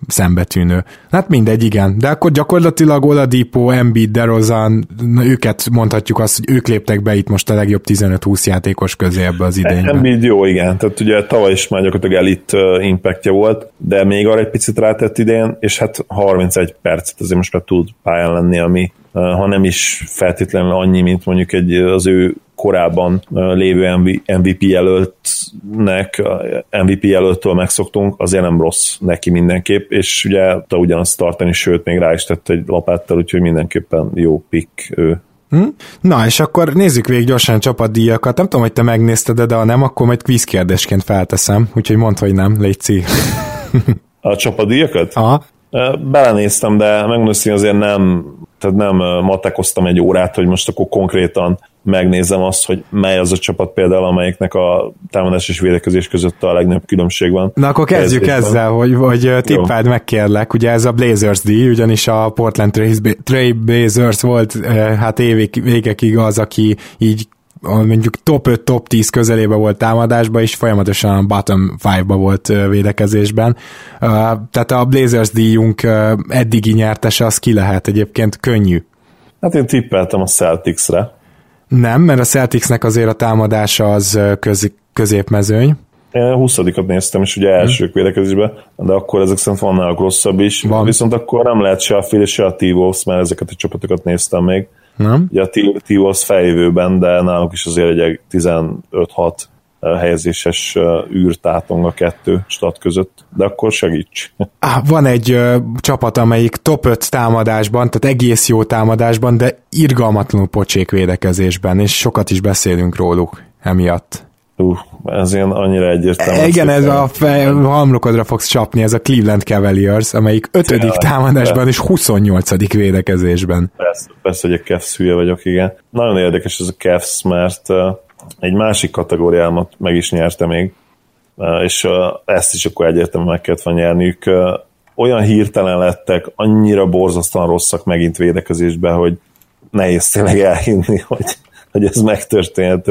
szembetűnő. Hát mindegy, igen. De akkor gyakorlatilag Oladipo, Embiid, DeRozan, őket mondhatjuk azt, hogy ők léptek be itt most a legjobb 15-20 játékos közé ebbe az idénybe. Embiid jó, igen. Tehát ugye tavaly is már gyakorlatilag elit impactja volt, de még arra egy picit rátett idén, és hát 31 percet azért most már tud pályán lenni, ami ha nem is feltétlenül annyi, mint mondjuk egy, az ő korábban lévő MVP jelöltnek, MVP jelöltől megszoktunk, azért nem rossz neki mindenképp, és ugye tudta ugyanazt tartani, sőt, még rá is tett egy lapáttal, úgyhogy mindenképpen jó pick ő. Hm? Na, és akkor nézzük végig gyorsan csapatdíjakat. Nem tudom, hogy te megnézted, de ha nem, akkor majd quiz kérdésként felteszem, úgyhogy mondd, hogy nem, légy szí. A csapatdíjakat? Aha. Belenéztem, de megmondom, hogy azért nem, tehát nem matekoztam egy órát, hogy most akkor konkrétan megnézem azt, hogy mely az a csapat például, amelyiknek a támadás és védekezés között a legnagyobb különbség van. Na akkor kezdjük Kezdésben. ezzel, hogy, hogy tippáld meg kérlek, ugye ez a Blazers díj, ugyanis a Portland Trail Blazers volt hát évek, végekig az, aki így mondjuk top 5, top 10 közelébe volt támadásban, és folyamatosan a bottom 5-ba volt védekezésben. Tehát a Blazers díjunk eddigi nyertese az ki lehet egyébként könnyű. Hát én tippeltem a Celticsre. Nem, mert a Celticsnek azért a támadása az köz, középmezőny. Én a 20 néztem, és ugye elsők hmm. védekezésben, de akkor ezek szerint van náluk rosszabb is. Van. Viszont akkor nem lehet se a Phil, se a t mert ezeket a csapatokat néztem még. Nem? Ugye a T-Wolves feljövőben, de náluk is azért egy 15-6 helyezéses űrtátong a kettő stat között, de akkor segíts. Van egy ö, csapat, amelyik top 5 támadásban, tehát egész jó támadásban, de irgalmatlanul pocsék védekezésben, és sokat is beszélünk róluk emiatt. Uh, ez ilyen annyira egyértelmű. Igen, ez a halmlokodra fogsz csapni, ez a Cleveland Cavaliers, amelyik ötödik ja, támadásban persze. és 28. védekezésben. Persze, persze, hogy a Cavs hülye vagyok, igen. Nagyon érdekes ez a Cavs, mert egy másik kategóriámat meg is nyerte még, és ezt is akkor egyértelműen meg kellett van nyerniük. Olyan hirtelen lettek, annyira borzasztóan rosszak megint védekezésbe, hogy nehéz tényleg elhinni, hogy, hogy ez megtörténhet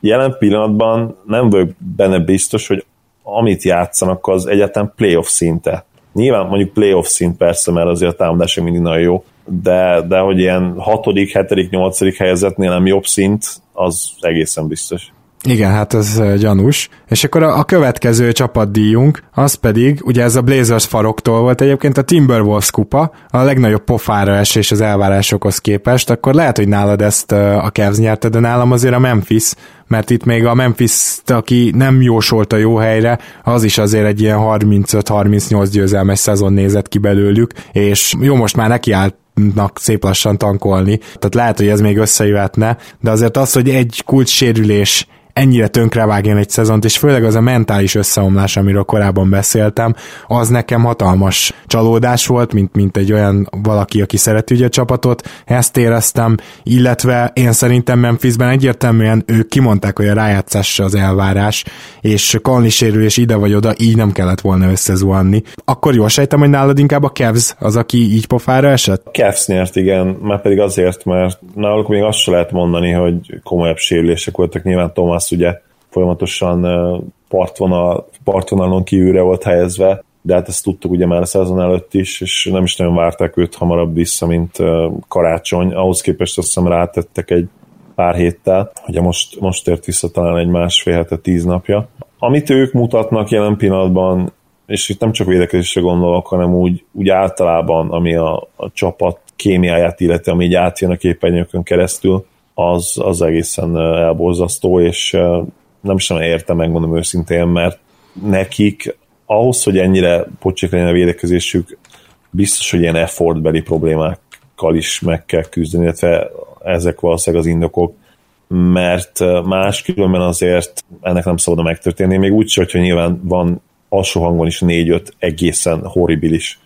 jelen pillanatban nem vagyok benne biztos, hogy amit játszanak, az egyáltalán playoff szinte. Nyilván mondjuk playoff szint persze, mert azért a támadások mindig nagyon jó, de, de hogy ilyen hatodik, hetedik, nyolcadik helyezetnél nem jobb szint, az egészen biztos. Igen, hát ez gyanús. És akkor a, a következő csapatdíjunk, az pedig, ugye ez a Blazers faroktól volt egyébként a Timberwolves kupa, a legnagyobb pofára esés az elvárásokhoz képest, akkor lehet, hogy nálad ezt a Cavs nyerte, de nálam azért a Memphis, mert itt még a Memphis, aki nem jósolt a jó helyre, az is azért egy ilyen 35-38 győzelmes szezon nézett ki belőlük, és jó, most már neki állt szép lassan tankolni. Tehát lehet, hogy ez még összejöhetne, de azért az, hogy egy kulcs sérülés ennyire tönkrevágjon egy szezont, és főleg az a mentális összeomlás, amiről korábban beszéltem, az nekem hatalmas csalódás volt, mint, mint egy olyan valaki, aki szereti ugye a csapatot, ezt éreztem, illetve én szerintem Memphisben egyértelműen ők kimondták, hogy a rájátszás az elvárás, és Conley sérülés ide vagy oda, így nem kellett volna összezuhanni. Akkor jól sejtem, hogy nálad inkább a Kevz az, aki így pofára esett? Kevz nyert, igen, már pedig azért, mert náluk még azt se lehet mondani, hogy komolyabb sérülések voltak, nyilván Thomas Thomas ugye folyamatosan partvonal, partvonalon kívülre volt helyezve, de hát ezt tudtuk ugye már a szezon előtt is, és nem is nagyon várták őt hamarabb vissza, mint karácsony. Ahhoz képest azt hiszem rátettek egy pár héttel, ugye most, most ért vissza talán egy másfél hete, tíz napja. Amit ők mutatnak jelen pillanatban, és itt nem csak védekezésre gondolok, hanem úgy, úgy általában, ami a, a csapat kémiáját illeti, ami így átjön a képernyőkön keresztül, az, az egészen elborzasztó, és nem is nem értem, megmondom őszintén, mert nekik ahhoz, hogy ennyire pocsék legyen a védekezésük, biztos, hogy ilyen effortbeli problémákkal is meg kell küzdeni, illetve ezek valószínűleg az indokok, mert máskülönben azért ennek nem szabad megtörténni, még úgy hogyha nyilván van alsó hangon is négy-öt egészen horribilis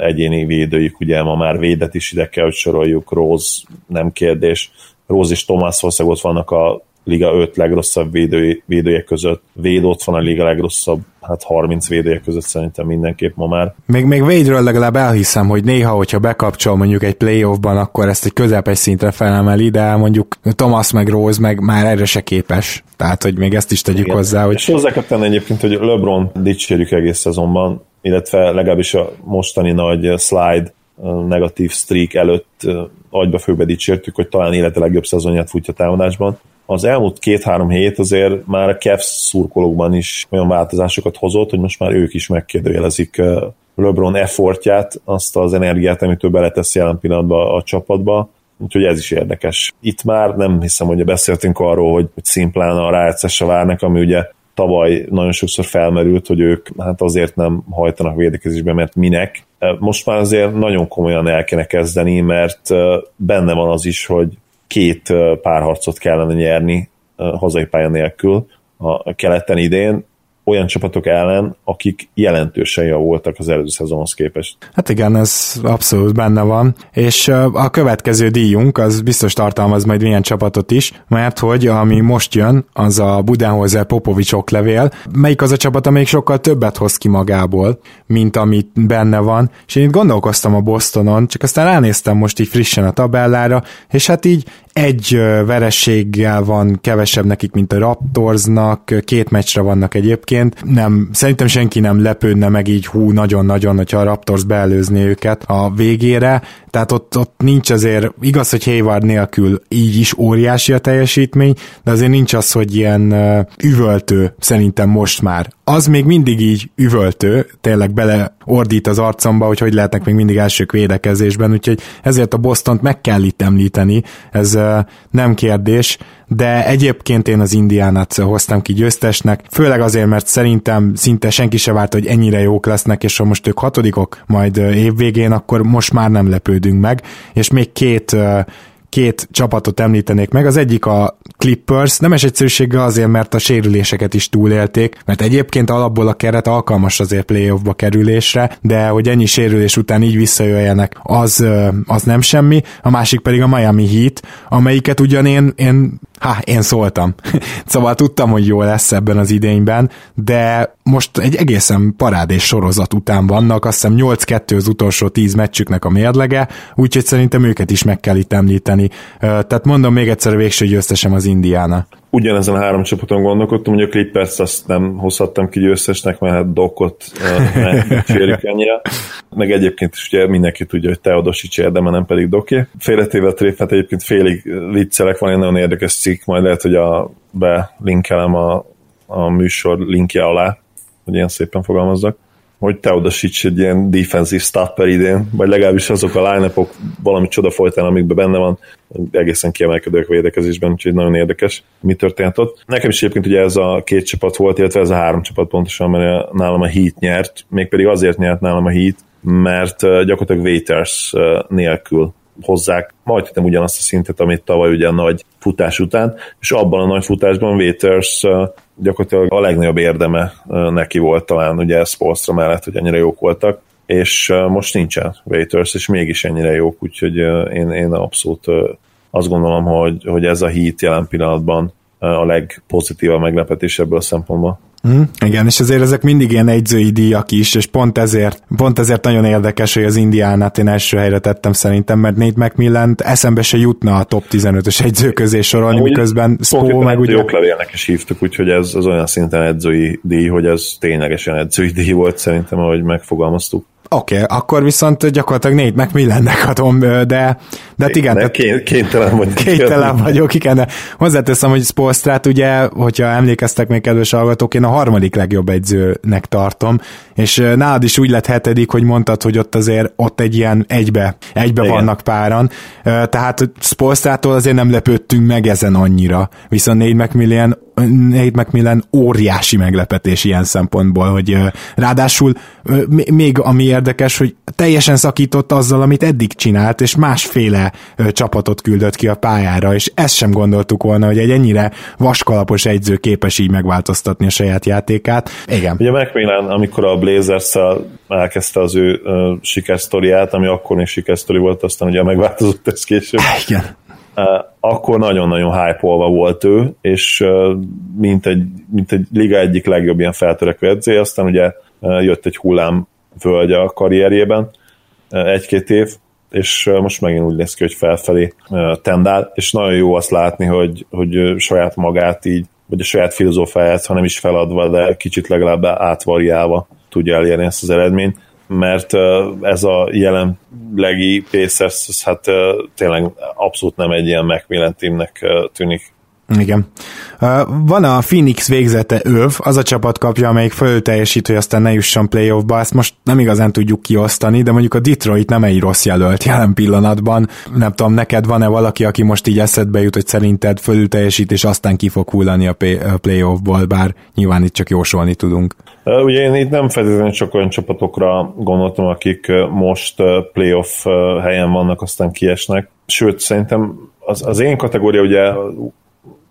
egyéni védőjük, ugye ma már védet is ide kell, hogy soroljuk, Rose nem kérdés, Rose és Thomas valószínűleg ott vannak a liga 5 legrosszabb védői, védője között. Véd ott van a liga legrosszabb, hát 30 védője között szerintem mindenképp ma már. Még, még Védről legalább elhiszem, hogy néha, hogyha bekapcsol mondjuk egy playoffban, akkor ezt egy közepes szintre felemeli, de mondjuk Thomas meg Rose meg már erre se képes. Tehát, hogy még ezt is tegyük Igen. hozzá. Hogy... És hozzá kell tenni egyébként, hogy LeBron dicsérjük egész szezonban, illetve legalábbis a mostani nagy slide negatív streak előtt agyba főbe dicsértük, hogy talán élete legjobb szezonját futja támadásban. Az elmúlt két-három hét azért már a Cavs szurkolókban is olyan változásokat hozott, hogy most már ők is megkérdőjelezik LeBron effortját, azt az energiát, amit ő beletesz jelen pillanatban a csapatba, úgyhogy ez is érdekes. Itt már nem hiszem, hogy beszéltünk arról, hogy, hogy szimplán a rájátszásra várnak, ami ugye tavaly nagyon sokszor felmerült, hogy ők hát azért nem hajtanak védekezésbe, mert minek. Most már azért nagyon komolyan el kéne kezdeni, mert benne van az is, hogy két párharcot kellene nyerni hazai pálya nélkül a keleten idén, olyan csapatok ellen, akik jelentősen javultak az előző szezonhoz képest. Hát igen, ez abszolút benne van, és a következő díjunk az biztos tartalmaz majd milyen csapatot is, mert hogy ami most jön, az a Budenholzer Popovics oklevél, melyik az a csapat, amelyik sokkal többet hoz ki magából, mint amit benne van, és én itt gondolkoztam a Bostonon, csak aztán ránéztem most így frissen a tabellára, és hát így egy verességgel van kevesebb nekik, mint a Raptorsnak, két meccsre vannak egyébként, nem, szerintem senki nem lepődne meg így hú, nagyon-nagyon, hogyha a Raptors beelőzni őket a végére, tehát ott, ott nincs azért, igaz, hogy Hayward nélkül így is óriási a teljesítmény, de azért nincs az, hogy ilyen üvöltő szerintem most már. Az még mindig így üvöltő, tényleg bele ordít az arcomba, hogy hogy lehetnek még mindig elsők védekezésben, úgyhogy ezért a Bostont meg kell itt említeni, ez nem kérdés, de egyébként én az Indiánát hoztam ki győztesnek, főleg azért, mert szerintem szinte senki se várt, hogy ennyire jók lesznek, és ha most ők hatodikok majd évvégén, akkor most már nem lepődünk meg, és még két két csapatot említenék meg. Az egyik a Clippers, nemes egyszerűséggel azért, mert a sérüléseket is túlélték, mert egyébként alapból a keret alkalmas azért playoffba kerülésre, de hogy ennyi sérülés után így visszajöjjenek, az, az nem semmi. A másik pedig a Miami Heat, amelyiket ugyan én, én Ha, én szóltam. szóval tudtam, hogy jó lesz ebben az idényben, de most egy egészen parádés sorozat után vannak, azt hiszem 8-2 az utolsó 10 meccsüknek a mérlege, úgyhogy szerintem őket is meg kell itt említeni. Tehát mondom még egyszer a végső győztesem az Indiana ugyanezen a három csapaton gondolkodtam, hogy a Clippers azt nem hozhattam ki győztesnek, mert hát Dokot sérjük ennyire. Meg egyébként is ugye mindenki tudja, hogy Teodosics érdeme, nem pedig Doki. Félretéve a tréfet egyébként félig viccelek, van egy nagyon érdekes cikk, majd lehet, hogy a, belinkelem a, a műsor linkje alá, hogy ilyen szépen fogalmazzak hogy Teodosic egy ilyen defensív stopper idén, vagy legalábbis azok a line valami csoda folytán, amikben benne van, egészen kiemelkedők védekezésben, úgyhogy nagyon érdekes, mi történt ott. Nekem is egyébként ugye ez a két csapat volt, illetve ez a három csapat pontosan, mert nálam a Heat nyert, mégpedig azért nyert nálam a Heat, mert gyakorlatilag Waiters nélkül hozzák majdnem ugyanazt a szintet, amit tavaly ugye a nagy futás után, és abban a nagy futásban Waiters gyakorlatilag a legnagyobb érdeme neki volt talán ugye Spolstra mellett, hogy ennyire jók voltak, és most nincsen Waiters, és mégis ennyire jók, úgyhogy én, én abszolút azt gondolom, hogy, hogy ez a hit jelen pillanatban a legpozitívabb meglepetés ebből a szempontból. Mm, igen, és azért ezek mindig ilyen egyzői díjak is, és pont ezért, pont ezért nagyon érdekes, hogy az Indiánát én első helyre tettem szerintem, mert Nate McMillan eszembe se jutna a top 15-ös egyző közé sorolni, Amúgy miközben Spo meg ugye... Jóklevélnek is hívtuk, úgyhogy ez az olyan szinten edzői díj, hogy ez ténylegesen edzői díj volt szerintem, ahogy megfogalmaztuk. Oké, okay, akkor viszont gyakorlatilag négy meg Millennek adom, de, de hát igen. De kénytelen vagy. Kénytelen vagyok, igen, de hozzáteszem, hogy Spolstrát ugye, hogyha emlékeztek még kedves hallgatók, én a harmadik legjobb egyzőnek tartom, és nálad is úgy lett hetedik, hogy mondtad, hogy ott azért ott egy ilyen egybe, egybe igen. vannak páran, tehát Spolstrától azért nem lepődtünk meg ezen annyira, viszont négy McMillan Nate McMillan óriási meglepetés ilyen szempontból, hogy ráadásul még ami érdekes, hogy teljesen szakított azzal, amit eddig csinált, és másféle csapatot küldött ki a pályára, és ezt sem gondoltuk volna, hogy egy ennyire vaskalapos egyző képes így megváltoztatni a saját játékát. Igen. Ugye McMillan, amikor a blazers elkezdte az ő uh, sikersztoriát, ami akkor is sikersztori volt, aztán ugye megváltozott ez később. Igen akkor nagyon-nagyon hype volt ő, és mint egy, mint egy liga egyik legjobb ilyen feltörekvő edző, aztán ugye jött egy hullám völgy a karrierjében, egy-két év, és most megint úgy néz ki, hogy felfelé tendál, és nagyon jó azt látni, hogy, hogy saját magát így, vagy a saját filozófáját, ha nem is feladva, de kicsit legalább átvariálva tudja elérni ezt az eredményt mert ez a jelenlegi Pacers, hát tényleg abszolút nem egy ilyen Macmillan tűnik. Igen. Van a Phoenix végzete öv, az a csapat kapja, amelyik föl teljesít, hogy aztán ne jusson playoffba, ezt most nem igazán tudjuk kiosztani, de mondjuk a Detroit nem egy rossz jelölt jelen pillanatban. Nem tudom, neked van-e valaki, aki most így eszedbe jut, hogy szerinted fölül teljesít, és aztán ki fog hullani a playoffból, bár nyilván itt csak jósolni tudunk. Ugye én itt nem feltétlenül csak olyan csapatokra gondoltam, akik most playoff helyen vannak, aztán kiesnek. Sőt, szerintem az, az én kategória ugye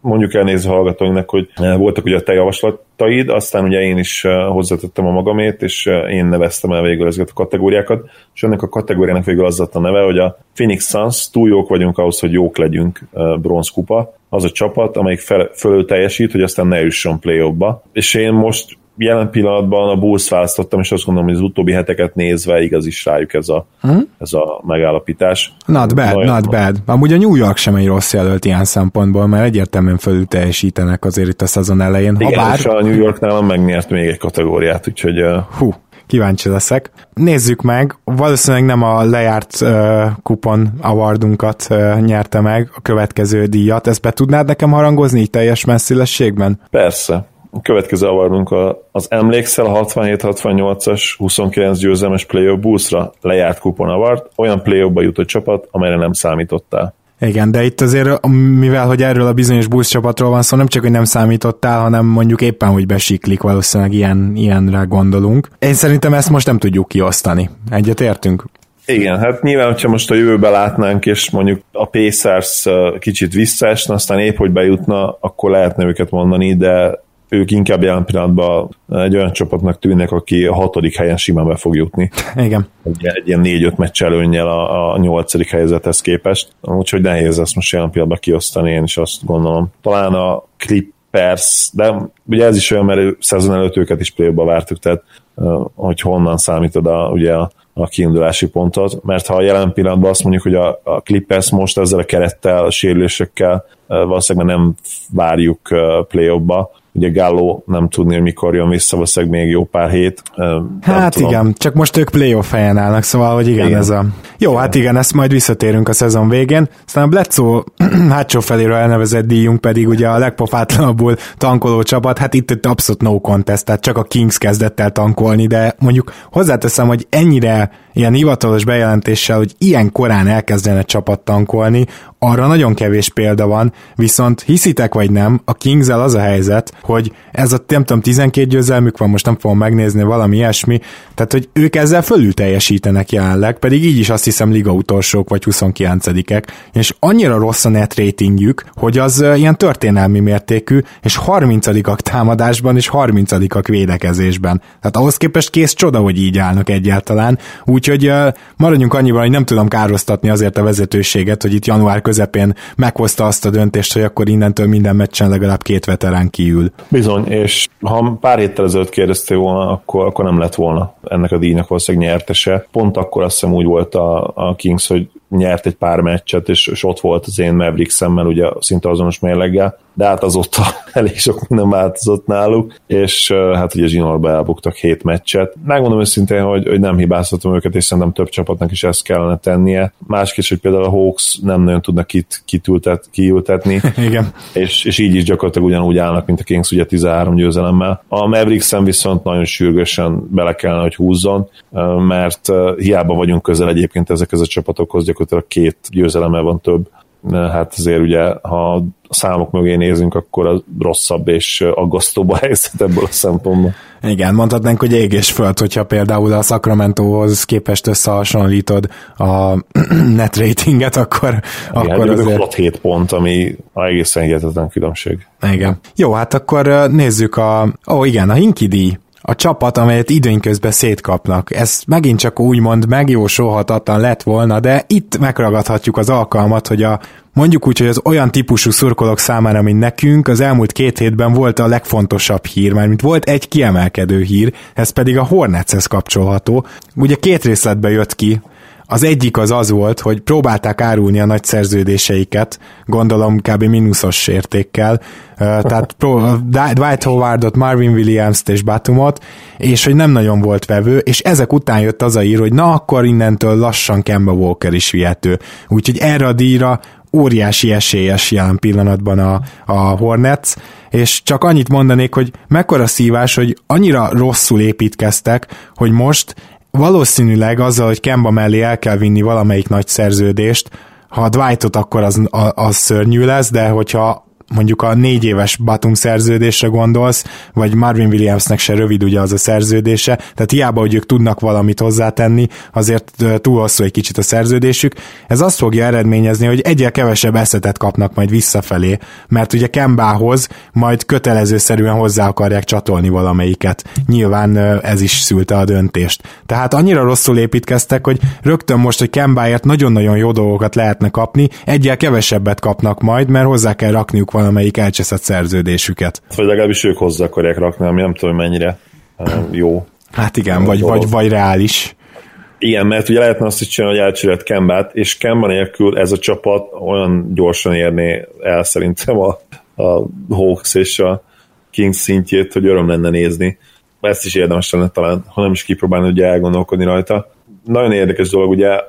mondjuk elnéző hallgatóinknak, hogy voltak ugye a te javaslataid, aztán ugye én is hozzátettem a magamét, és én neveztem el végül ezeket a kategóriákat, és ennek a kategóriának végül az lett a neve, hogy a Phoenix Suns túl jók vagyunk ahhoz, hogy jók legyünk bronzkupa, az a csapat, amelyik fel, fölül teljesít, hogy aztán ne jusson play -ba. És én most jelen pillanatban a Bulls választottam, és azt gondolom, hogy az utóbbi heteket nézve igaz is rájuk ez a, hmm? ez a megállapítás. Not bad, Nagyon not bad. Amúgy a New York sem egy rossz jelölt ilyen szempontból, mert egyértelműen fölül teljesítenek azért itt a szezon elején. Igen, bár... és a New York nálam megnyert még egy kategóriát, úgyhogy... Hú, kíváncsi leszek. Nézzük meg, valószínűleg nem a lejárt uh, kupon awardunkat uh, nyerte meg a következő díjat, ezt be tudnád nekem harangozni így teljes messzélességben? Persze. A következő awardunk az emlékszel a 67-68-as 29 győzelmes play Bullsra lejárt kupon award, olyan play jutott csapat, amelyre nem számítottál. Igen, de itt azért, mivel hogy erről a bizonyos busz csapatról van szó, nem csak, hogy nem számítottál, hanem mondjuk éppen, hogy besiklik, valószínűleg ilyen, ilyenre gondolunk. Én szerintem ezt most nem tudjuk kiosztani. Egyet értünk? Igen, hát nyilván, hogyha most a jövőbe látnánk, és mondjuk a Pacers kicsit visszaesne, aztán épp, hogy bejutna, akkor lehetne őket mondani, de ők inkább jelen pillanatban egy olyan csapatnak tűnnek, aki a hatodik helyen simán be fog jutni. Igen. Egy, egy ilyen négy-öt meccs előnnyel a, a nyolcadik helyzethez képest, úgyhogy nehéz ezt most jelen pillanatban kiosztani, én is azt gondolom. Talán a Clippers, de ugye ez is olyan, mert szezon előtt őket is play vártuk, tehát hogy honnan számítod a, ugye a, a kiindulási pontot, mert ha a jelen pillanatban azt mondjuk, hogy a, a Clippers most ezzel a kerettel, a sérülésekkel valószínűleg nem várjuk play ugye Gallo nem tudni, hogy mikor jön vissza, valószínűleg még jó pár hét. Hát tudom. igen, csak most ők playoff helyen állnak, szóval, hogy igen, igen. ez a... Jó, hát igen, ezt majd visszatérünk a szezon végén. Aztán a Bledsoe hátsó feléről elnevezett díjunk pedig ugye a legpofátlanabbul tankoló csapat, hát itt, itt abszolút no contest, tehát csak a Kings kezdett el tankolni, de mondjuk hozzáteszem, hogy ennyire ilyen hivatalos bejelentéssel, hogy ilyen korán elkezdene csapat tankolni, arra nagyon kevés példa van, viszont hiszitek vagy nem, a kings az a helyzet, hogy ez a nem tudom, 12 győzelmük van, most nem fogom megnézni, valami ilyesmi, tehát hogy ők ezzel fölül teljesítenek jelenleg, pedig így is azt hiszem liga utolsók vagy 29-ek, és annyira rossz a net ratingjük, hogy az ilyen történelmi mértékű, és 30-ak támadásban és 30-ak védekezésben. Tehát ahhoz képest kész csoda, hogy így állnak egyáltalán, úgyhogy maradjunk annyiban, hogy nem tudom károsztatni azért a vezetőséget, hogy itt január közepén meghozta azt a döntést, hogy akkor innentől minden meccsen legalább két veterán kiül. Bizony, és ha pár héttel ezelőtt kérdeztél volna, akkor, akkor nem lett volna ennek a díjnak valószínűleg nyertese. Pont akkor azt hiszem úgy volt a, a Kings, hogy nyert egy pár meccset, és, és ott volt az én Maverick szemmel, ugye szinte azonos mérleggel, de hát azóta elég sok minden változott náluk, és hát ugye Zsinórba elbuktak hét meccset. Megmondom őszintén, hogy, hogy nem hibáztatom őket, és szerintem több csapatnak is ezt kellene tennie. Másképp, hogy például a Hawks nem nagyon tudnak kit, kitültet, kiültetni, Igen. És, és így is gyakorlatilag ugyanúgy állnak, mint a Kings ugye 13 győzelemmel. A Mavericks viszont nagyon sürgősen bele kellene, hogy húzzon, mert hiába vagyunk közel egyébként ezekhez a csapatokhoz, gyakorlatilag két győzelemmel van több hát azért ugye, ha a számok mögé nézünk, akkor az rosszabb és aggasztóbb a helyzet ebből a szempontból. Igen, mondhatnánk, hogy ég és föld, hogyha például a Sacramento-hoz képest összehasonlítod a net ratinget, akkor, Igen, akkor azért... 7 pont, ami egészen hihetetlen különbség. Igen. Jó, hát akkor nézzük a... Ó, oh, igen, a Hinkidi a csapat, amelyet időnközben szétkapnak. Ez megint csak úgymond megjósolhatatlan lett volna, de itt megragadhatjuk az alkalmat, hogy a Mondjuk úgy, hogy az olyan típusú szurkolók számára, mint nekünk, az elmúlt két hétben volt a legfontosabb hír, mert mint volt egy kiemelkedő hír, ez pedig a Hornetshez kapcsolható. Ugye két részletbe jött ki, az egyik az az volt, hogy próbálták árulni a nagy szerződéseiket, gondolom kb. mínuszos értékkel, tehát Dwight Howardot, Marvin Williams-t és Batumot, és hogy nem nagyon volt vevő, és ezek után jött az a ír, hogy na akkor innentől lassan Kemba Walker is vihető. Úgyhogy erre a díjra óriási esélyes jelen pillanatban a, a Hornets, és csak annyit mondanék, hogy mekkora szívás, hogy annyira rosszul építkeztek, hogy most valószínűleg azzal, hogy Kemba mellé el kell vinni valamelyik nagy szerződést, ha a Dwightot, akkor az, az szörnyű lesz, de hogyha mondjuk a négy éves Batum szerződésre gondolsz, vagy Marvin Williamsnek se rövid ugye az a szerződése, tehát hiába, hogy ők tudnak valamit hozzátenni, azért túl hosszú egy kicsit a szerződésük. Ez azt fogja eredményezni, hogy egyel kevesebb eszetet kapnak majd visszafelé, mert ugye Kembához majd kötelezőszerűen hozzá akarják csatolni valamelyiket. Nyilván ez is szülte a döntést. Tehát annyira rosszul építkeztek, hogy rögtön most, hogy Kembáért nagyon-nagyon jó dolgokat lehetne kapni, egyel kevesebbet kapnak majd, mert hozzá kell rakniuk valamelyik elcseszett szerződésüket. Vagy legalábbis ők hozzá akarják rakni, ami nem tudom mennyire jó. Hát igen, vagy, vagy, vagy reális. Igen, mert ugye lehetne azt is csinálni, hogy elcserélt Kembát, és Kemba nélkül ez a csapat olyan gyorsan érné el szerintem a, a Hawks és a Kings szintjét, hogy öröm lenne nézni. Ezt is érdemes lenne talán, ha nem is kipróbálni, ugye elgondolkodni rajta. Nagyon érdekes dolog, ugye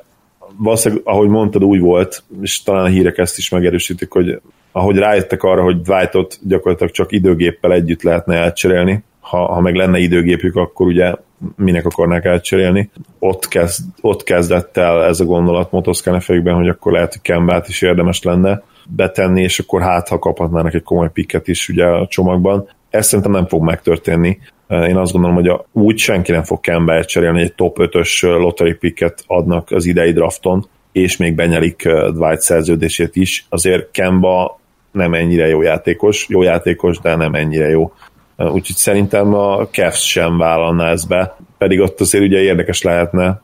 valószínűleg, ahogy mondtad, úgy volt, és talán a hírek ezt is megerősítik, hogy ahogy rájöttek arra, hogy Dwightot gyakorlatilag csak időgéppel együtt lehetne elcserélni, ha, ha meg lenne időgépük, akkor ugye minek akarnák elcserélni. Ott, kezd, ott kezdett el ez a gondolat motoszkán fejükben, hogy akkor lehet, hogy Kembát is érdemes lenne betenni, és akkor hát, ha kaphatnának egy komoly pikket is ugye a csomagban. Ez szerintem nem fog megtörténni. Én azt gondolom, hogy a, úgy senki nem fog Kemba cserélni, egy top 5-ös lottery picket adnak az idei drafton, és még benyelik Dwight szerződését is. Azért Kemba nem ennyire jó játékos, jó játékos, de nem ennyire jó. Úgyhogy szerintem a Cavs sem vállalná ezt be, pedig ott azért ugye érdekes lehetne,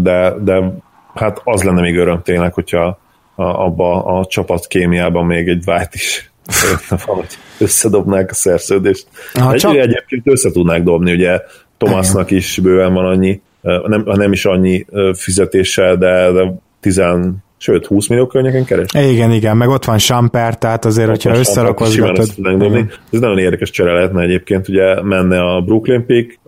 de, de hát az lenne még öröm tényleg, hogyha abba a csapat kémiában még egy vált is valahogy összedobnák a szerződést. Ha csak... Egyébként össze tudnák dobni, ugye Thomasnak is bőven van annyi, nem, nem is annyi fizetéssel, de, de 10, sőt 20 millió környéken keres. Igen, igen, meg ott van Samper, tehát azért, ott hogyha összerakozgatod. Ez nagyon érdekes csere lehetne egyébként, ugye menne a Brooklyn pick,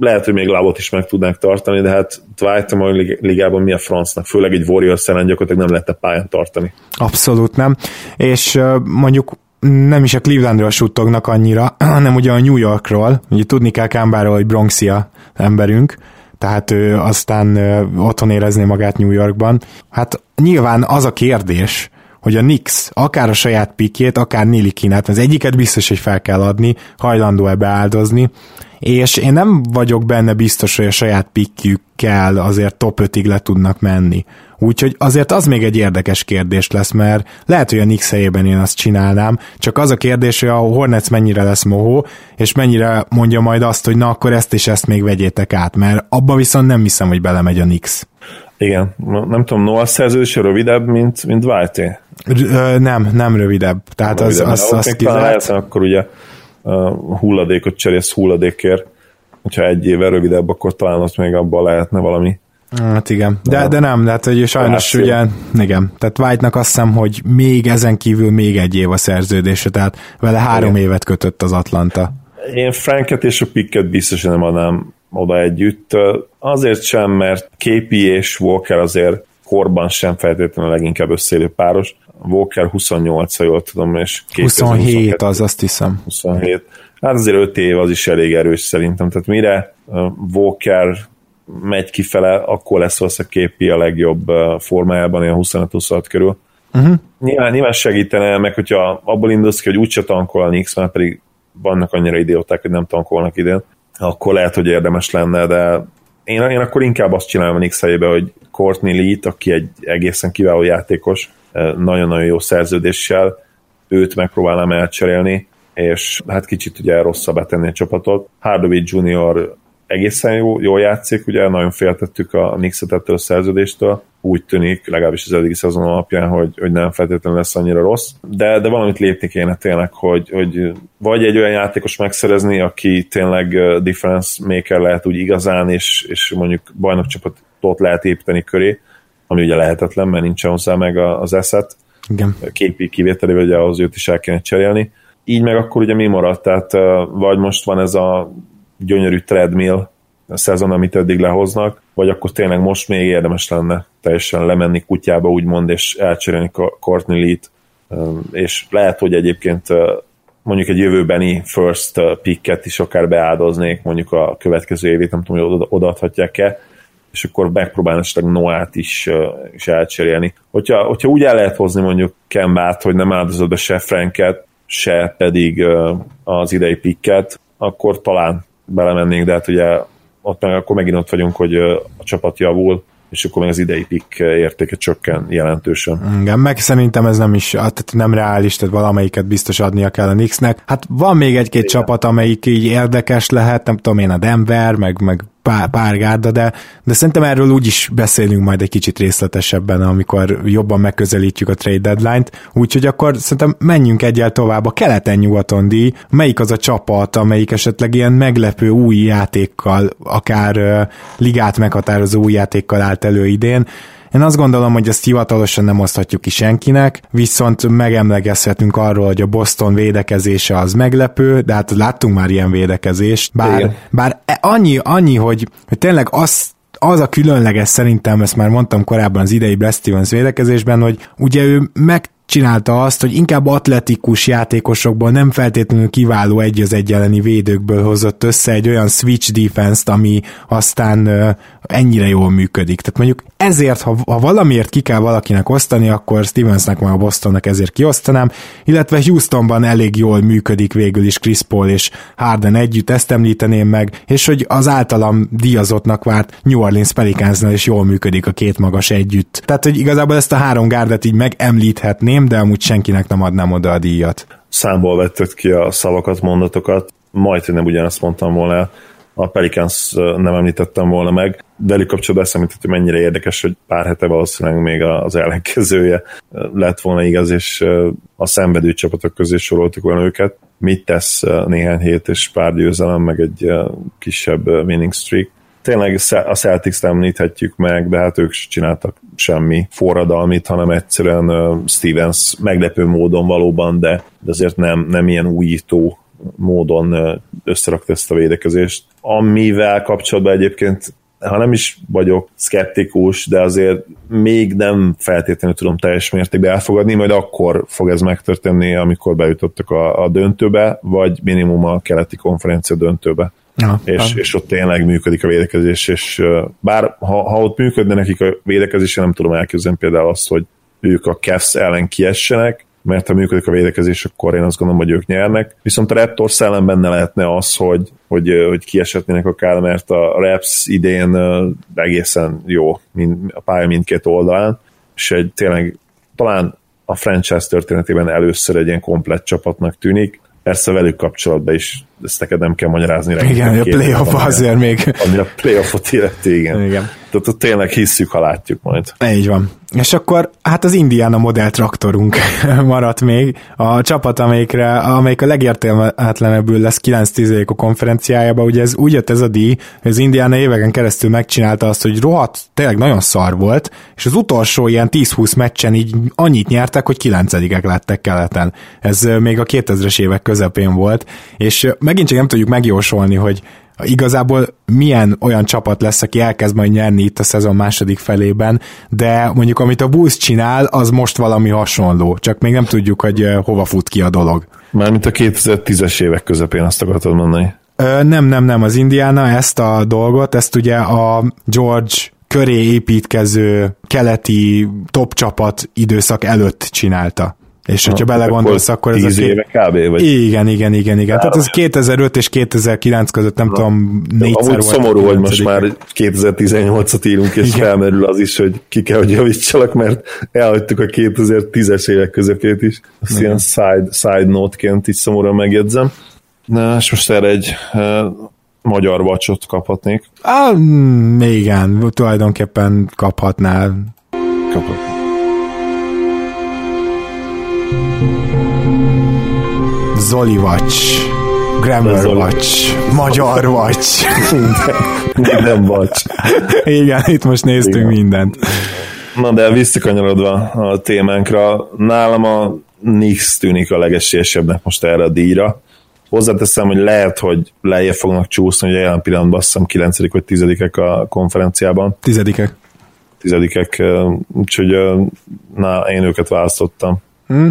lehet, hogy még lábot is meg tudnánk tartani, de hát Dwight a mai ligában mi a francnak, főleg egy Warriors ellen gyakorlatilag nem lehetne pályán tartani. Abszolút nem, és mondjuk nem is a Clevelandről suttognak annyira, hanem ugye a New Yorkról, ugye tudni kell Kámbáról, hogy Bronxia emberünk, tehát ő aztán otthon érezni magát New Yorkban. Hát nyilván az a kérdés, hogy a Nix akár a saját pikét, akár Nilikinát, az egyiket biztos, hogy fel kell adni, hajlandó-e beáldozni, és én nem vagyok benne biztos, hogy a saját pikjükkel azért top 5-ig le tudnak menni. Úgyhogy azért az még egy érdekes kérdés lesz, mert lehet, hogy a Nix helyében én azt csinálnám, csak az a kérdés, hogy a Hornets mennyire lesz mohó, és mennyire mondja majd azt, hogy na akkor ezt és ezt még vegyétek át, mert abba viszont nem hiszem, hogy belemegy a Nix. Igen, nem tudom, Noah szerződése rövidebb, mint, mint Whitey? Nem, nem rövidebb. Tehát nem az, rövidebb, az, az, az kizárt. akkor ugye uh, hulladékot cserélsz hulladékért, hogyha egy éve rövidebb, akkor talán ott még abban lehetne valami Hát igen, de, de nem, de hát hogy sajnos hát, ugye, igen, tehát White-nak azt hiszem, hogy még ezen kívül még egy év a szerződése, tehát vele három igen. évet kötött az Atlanta. Én Franket és a Picket biztosan nem adnám oda együtt, azért sem, mert KP és Walker azért korban sem feltétlenül a leginkább összeérő páros. Walker 28, ha jól tudom, és 27 az azt hiszem. 27. Hát azért 5 év az is elég erős szerintem, tehát mire Walker megy kifele, akkor lesz a képi a legjobb formájában, ilyen 25-26 körül. Uh-huh. Nyilván, nyilván segítene, meg hogyha abból indulsz ki, hogy úgyse tankol a Nix, mert pedig vannak annyira idióták, hogy nem tankolnak idén, akkor lehet, hogy érdemes lenne, de én, én akkor inkább azt csinálom a Nix helyébe, hogy Courtney Lee, aki egy egészen kiváló játékos, nagyon-nagyon jó szerződéssel, őt megpróbálnám elcserélni, és hát kicsit ugye rosszabb tenni a csapatot. Hardaway Junior egészen jó, jól játszik, ugye nagyon féltettük a Knicks-et ettől a szerződéstől, úgy tűnik, legalábbis az eddigi szezon alapján, hogy, hogy nem feltétlenül lesz annyira rossz, de, de valamit lépni kéne tényleg, hogy, hogy vagy egy olyan játékos megszerezni, aki tényleg difference maker lehet úgy igazán, és, és mondjuk bajnokcsapatot lehet építeni köré, ami ugye lehetetlen, mert nincsen hozzá meg az eszet. Igen. Képi kivételével ugye ahhoz őt is el kéne cserélni. Így meg akkor ugye mi maradt? Tehát vagy most van ez a gyönyörű treadmill a szezon, amit eddig lehoznak, vagy akkor tényleg most még érdemes lenne teljesen lemenni kutyába, úgymond, és elcserélni Courtney Lee-t, és lehet, hogy egyébként mondjuk egy jövőbeni first picket is akár beáldoznék, mondjuk a következő évét, nem tudom, hogy odaadhatják-e, és akkor megpróbálni esetleg Noát is, is elcserélni. Hogyha, hogyha úgy el lehet hozni mondjuk Kembát, hogy nem áldozod be se Franket, se pedig az idei pikket, akkor talán belemennénk, de hát ugye ott meg akkor megint ott vagyunk, hogy a csapat javul, és akkor meg az idei pick értéke csökken jelentősen. Igen, meg szerintem ez nem is, tehát nem reális, tehát valamelyiket biztos adnia kell a Knicksnek. Hát van még egy-két Igen. csapat, amelyik így érdekes lehet, nem tudom én, a Denver, meg, meg pár, pár gárda, de, de szerintem erről úgy is beszélünk majd egy kicsit részletesebben, amikor jobban megközelítjük a trade deadline-t, úgyhogy akkor szerintem menjünk egyel tovább. A keleten-nyugaton díj, melyik az a csapat, amelyik esetleg ilyen meglepő új játékkal, akár uh, ligát meghatározó új játékkal állt elő idén, én azt gondolom, hogy ezt hivatalosan nem oszthatjuk ki senkinek, viszont megemlegezhetünk arról, hogy a Boston védekezése az meglepő, de hát láttunk már ilyen védekezést, bár, bár e- annyi, annyi hogy, hogy tényleg azt az a különleges szerintem, ezt már mondtam korábban az idei Brad Stevens védekezésben, hogy ugye ő meg csinálta azt, hogy inkább atletikus játékosokból nem feltétlenül kiváló egy az egy elleni védőkből hozott össze egy olyan switch defense-t, ami aztán ennyire jól működik. Tehát mondjuk ezért, ha, ha valamiért ki kell valakinek osztani, akkor Stevensnek vagy a Bostonnak ezért kiosztanám, illetve Houstonban elég jól működik végül is Chris Paul és Harden együtt, ezt említeném meg, és hogy az általam díjazottnak várt New Orleans Pelicansnál is jól működik a két magas együtt. Tehát, hogy igazából ezt a három gárdet így megemlíthetném, de amúgy senkinek nem adnám oda a díjat. Számból vetted ki a szavakat, mondatokat, majd, nem ugyanazt mondtam volna a Pelicans nem említettem volna meg. Velük kapcsolatban eszembe hogy mennyire érdekes, hogy pár hete valószínűleg még az ellenkezője lett volna igaz, és a szenvedő csapatok közé soroltuk volna őket. Mit tesz néhány hét és pár győzelem, meg egy kisebb winning streak. Tényleg a Celtics említhetjük meg, de hát ők sem csináltak semmi forradalmit, hanem egyszerűen Stevens meglepő módon valóban, de azért nem, nem ilyen újító módon összerakta ezt a védekezést, amivel kapcsolatban egyébként ha nem is vagyok szkeptikus, de azért még nem feltétlenül tudom teljes mértékben elfogadni, majd akkor fog ez megtörténni, amikor bejutottak a, a döntőbe, vagy minimum a keleti konferencia döntőbe. Ja, és, és ott tényleg működik a védekezés, és bár ha, ha ott működne nekik a védekezés, nem tudom elképzelni például azt, hogy ők a Cavs ellen kiessenek, mert ha működik a védekezés, akkor én azt gondolom, hogy ők nyernek. Viszont a Raptors ellen benne lehetne az, hogy, hogy, hogy kiesetnének akár, mert a Raps idén egészen jó mind, a pálya mindkét oldalán, és egy tényleg talán a franchise történetében először egy ilyen komplett csapatnak tűnik. Persze velük kapcsolatban is, ezt neked nem kell magyarázni. Igen, a playoff azért még. Ami a playoffot illeti, igen. igen. Tehát ott tényleg hisszük, ha látjuk majd. Így van. És akkor hát az Indiana modell traktorunk maradt még. A csapat, amelyikre, amelyik a legértelmetlenebbül lesz 9-10 a konferenciájában, ugye ez úgy jött ez a díj, hogy az Indiana éveken keresztül megcsinálta azt, hogy rohadt, tényleg nagyon szar volt, és az utolsó ilyen 10-20 meccsen így annyit nyertek, hogy 9 lettek keleten. Ez még a 2000-es évek közepén volt, és megint csak nem tudjuk megjósolni, hogy igazából milyen olyan csapat lesz, aki elkezd majd nyerni itt a szezon második felében, de mondjuk amit a Bulls csinál, az most valami hasonló, csak még nem tudjuk, hogy hova fut ki a dolog. Mármint a 2010-es évek közepén azt akartad mondani. Ö, nem, nem, nem, az Indiana ezt a dolgot, ezt ugye a George köré építkező keleti top csapat időszak előtt csinálta. És hogyha belegondolsz, akkor ez a két... éve kb. Vagy? Igen, igen, igen, igen. Tehát ez 2005 és 2009 között nem Na. tudom, négyszer Amúgy volt. szomorú, hogy most már 2018-at írunk, és igen. felmerül az is, hogy ki kell, hogy javítsalak, mert elhagytuk a 2010-es évek közepét is. Azt igen. ilyen side, side note-ként így szomorúan megjegyzem. Na, és most erre egy magyar vacsot kaphatnék. Ah, igen, tulajdonképpen kaphatnál. Kaphatnál. Zoli Watch, Grammar Zoli. Watch, Magyar Watch. Minden Watch. Igen, itt most néztünk Igen. mindent. Na de visszakanyarodva a témánkra, nálam a Nix tűnik a legesélyesebbnek most erre a díjra. Hozzáteszem, hogy lehet, hogy lejjebb fognak csúszni, hogy jelen pillanatban azt hiszem 9 vagy 10 a konferenciában. Tizedikek. Tizedikek, úgyhogy na, én őket választottam. Hm?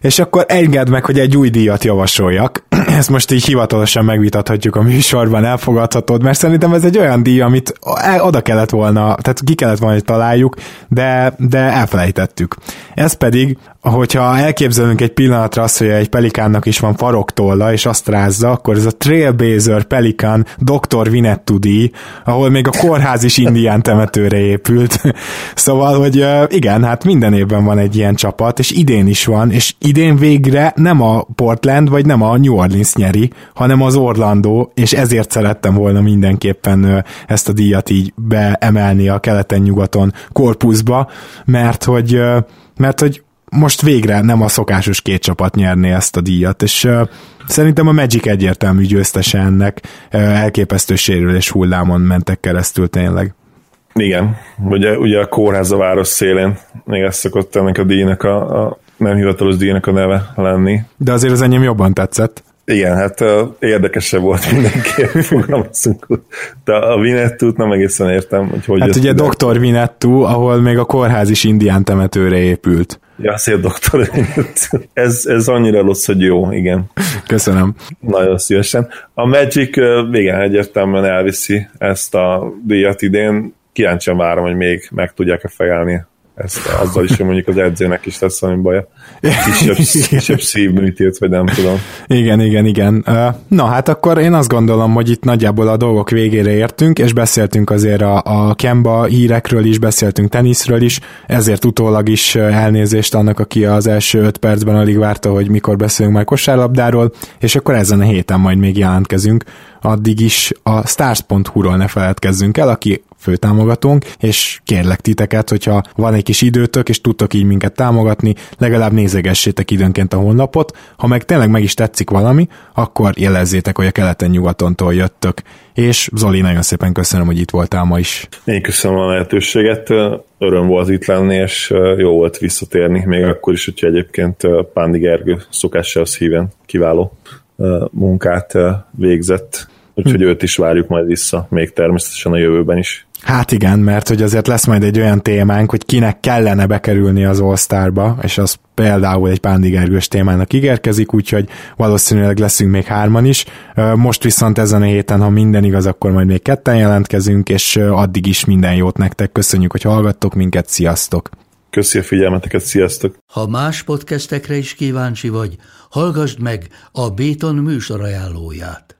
És akkor engedd meg, hogy egy új díjat javasoljak. Ezt most így hivatalosan megvitathatjuk a műsorban, elfogadhatod, mert szerintem ez egy olyan díj, amit oda kellett volna, tehát ki kellett volna, hogy találjuk, de, de elfelejtettük. Ez pedig hogyha elképzelünk egy pillanatra azt, hogy egy pelikánnak is van faroktolla, és azt rázza, akkor ez a Trailblazer Pelikan Dr. Vinettu díj, ahol még a kórház is indián temetőre épült. szóval, hogy igen, hát minden évben van egy ilyen csapat, és idén is van, és idén végre nem a Portland, vagy nem a New Orleans Tennis nyeri, hanem az Orlandó, és ezért szerettem volna mindenképpen ezt a díjat így beemelni a keleten-nyugaton korpuszba, mert hogy, mert hogy most végre nem a szokásos két csapat nyerné ezt a díjat, és uh, szerintem a Magic egyértelmű győztese ennek uh, elképesztő sérülés hullámon mentek keresztül tényleg. Igen, ugye, ugye a kórház a város szélén, még ez szokott ennek a díjnak a, a nem hivatalos díjnak a neve lenni. De azért az enyém jobban tetszett. Igen, hát érdekesebb volt mindenki, fogalmazunk. De a Vinettút nem egészen értem, hogy hogy Hát ugye Dr. Vinettu, ahol még a kórház is indián temetőre épült. Ja, szép doktor. ez, ez annyira rossz, hogy jó, igen. Köszönöm. Nagyon szívesen. A Magic igen, egyértelműen elviszi ezt a díjat idén. Kíváncsian várom, hogy még meg tudják-e fejelni ezt azzal is, hogy mondjuk az edzőnek is lesz valami baja. Kisebb, kisebb szívműtét, vagy nem tudom. Igen, igen, igen. Na hát akkor én azt gondolom, hogy itt nagyjából a dolgok végére értünk, és beszéltünk azért a, a Kemba hírekről is, beszéltünk teniszről is, ezért utólag is elnézést annak, aki az első öt percben alig várta, hogy mikor beszélünk majd kosárlabdáról, és akkor ezen a héten majd még jelentkezünk addig is a stars.hu-ról ne feledkezzünk el, aki főtámogatónk, és kérlek titeket, hogyha van egy kis időtök, és tudtok így minket támogatni, legalább nézegessétek időnként a honlapot, ha meg tényleg meg is tetszik valami, akkor jelezzétek, hogy a keleten-nyugatontól jöttök. És Zoli, nagyon szépen köszönöm, hogy itt voltál ma is. Én köszönöm a lehetőséget, öröm volt itt lenni, és jó volt visszatérni, még akkor is, hogyha egyébként Pándi Gergő szokásához híven kiváló munkát végzett, úgyhogy őt is várjuk majd vissza, még természetesen a jövőben is. Hát igen, mert hogy azért lesz majd egy olyan témánk, hogy kinek kellene bekerülni az All-Starba, és az például egy pándigergős témának ígérkezik, úgyhogy valószínűleg leszünk még hárman is. Most viszont ezen a héten, ha minden igaz, akkor majd még ketten jelentkezünk, és addig is minden jót nektek. Köszönjük, hogy hallgattok minket, sziasztok! Köszi a figyelmeteket, sziasztok! Ha más podcastekre is kíváncsi vagy, hallgassd meg a Béton műsor ajánlóját.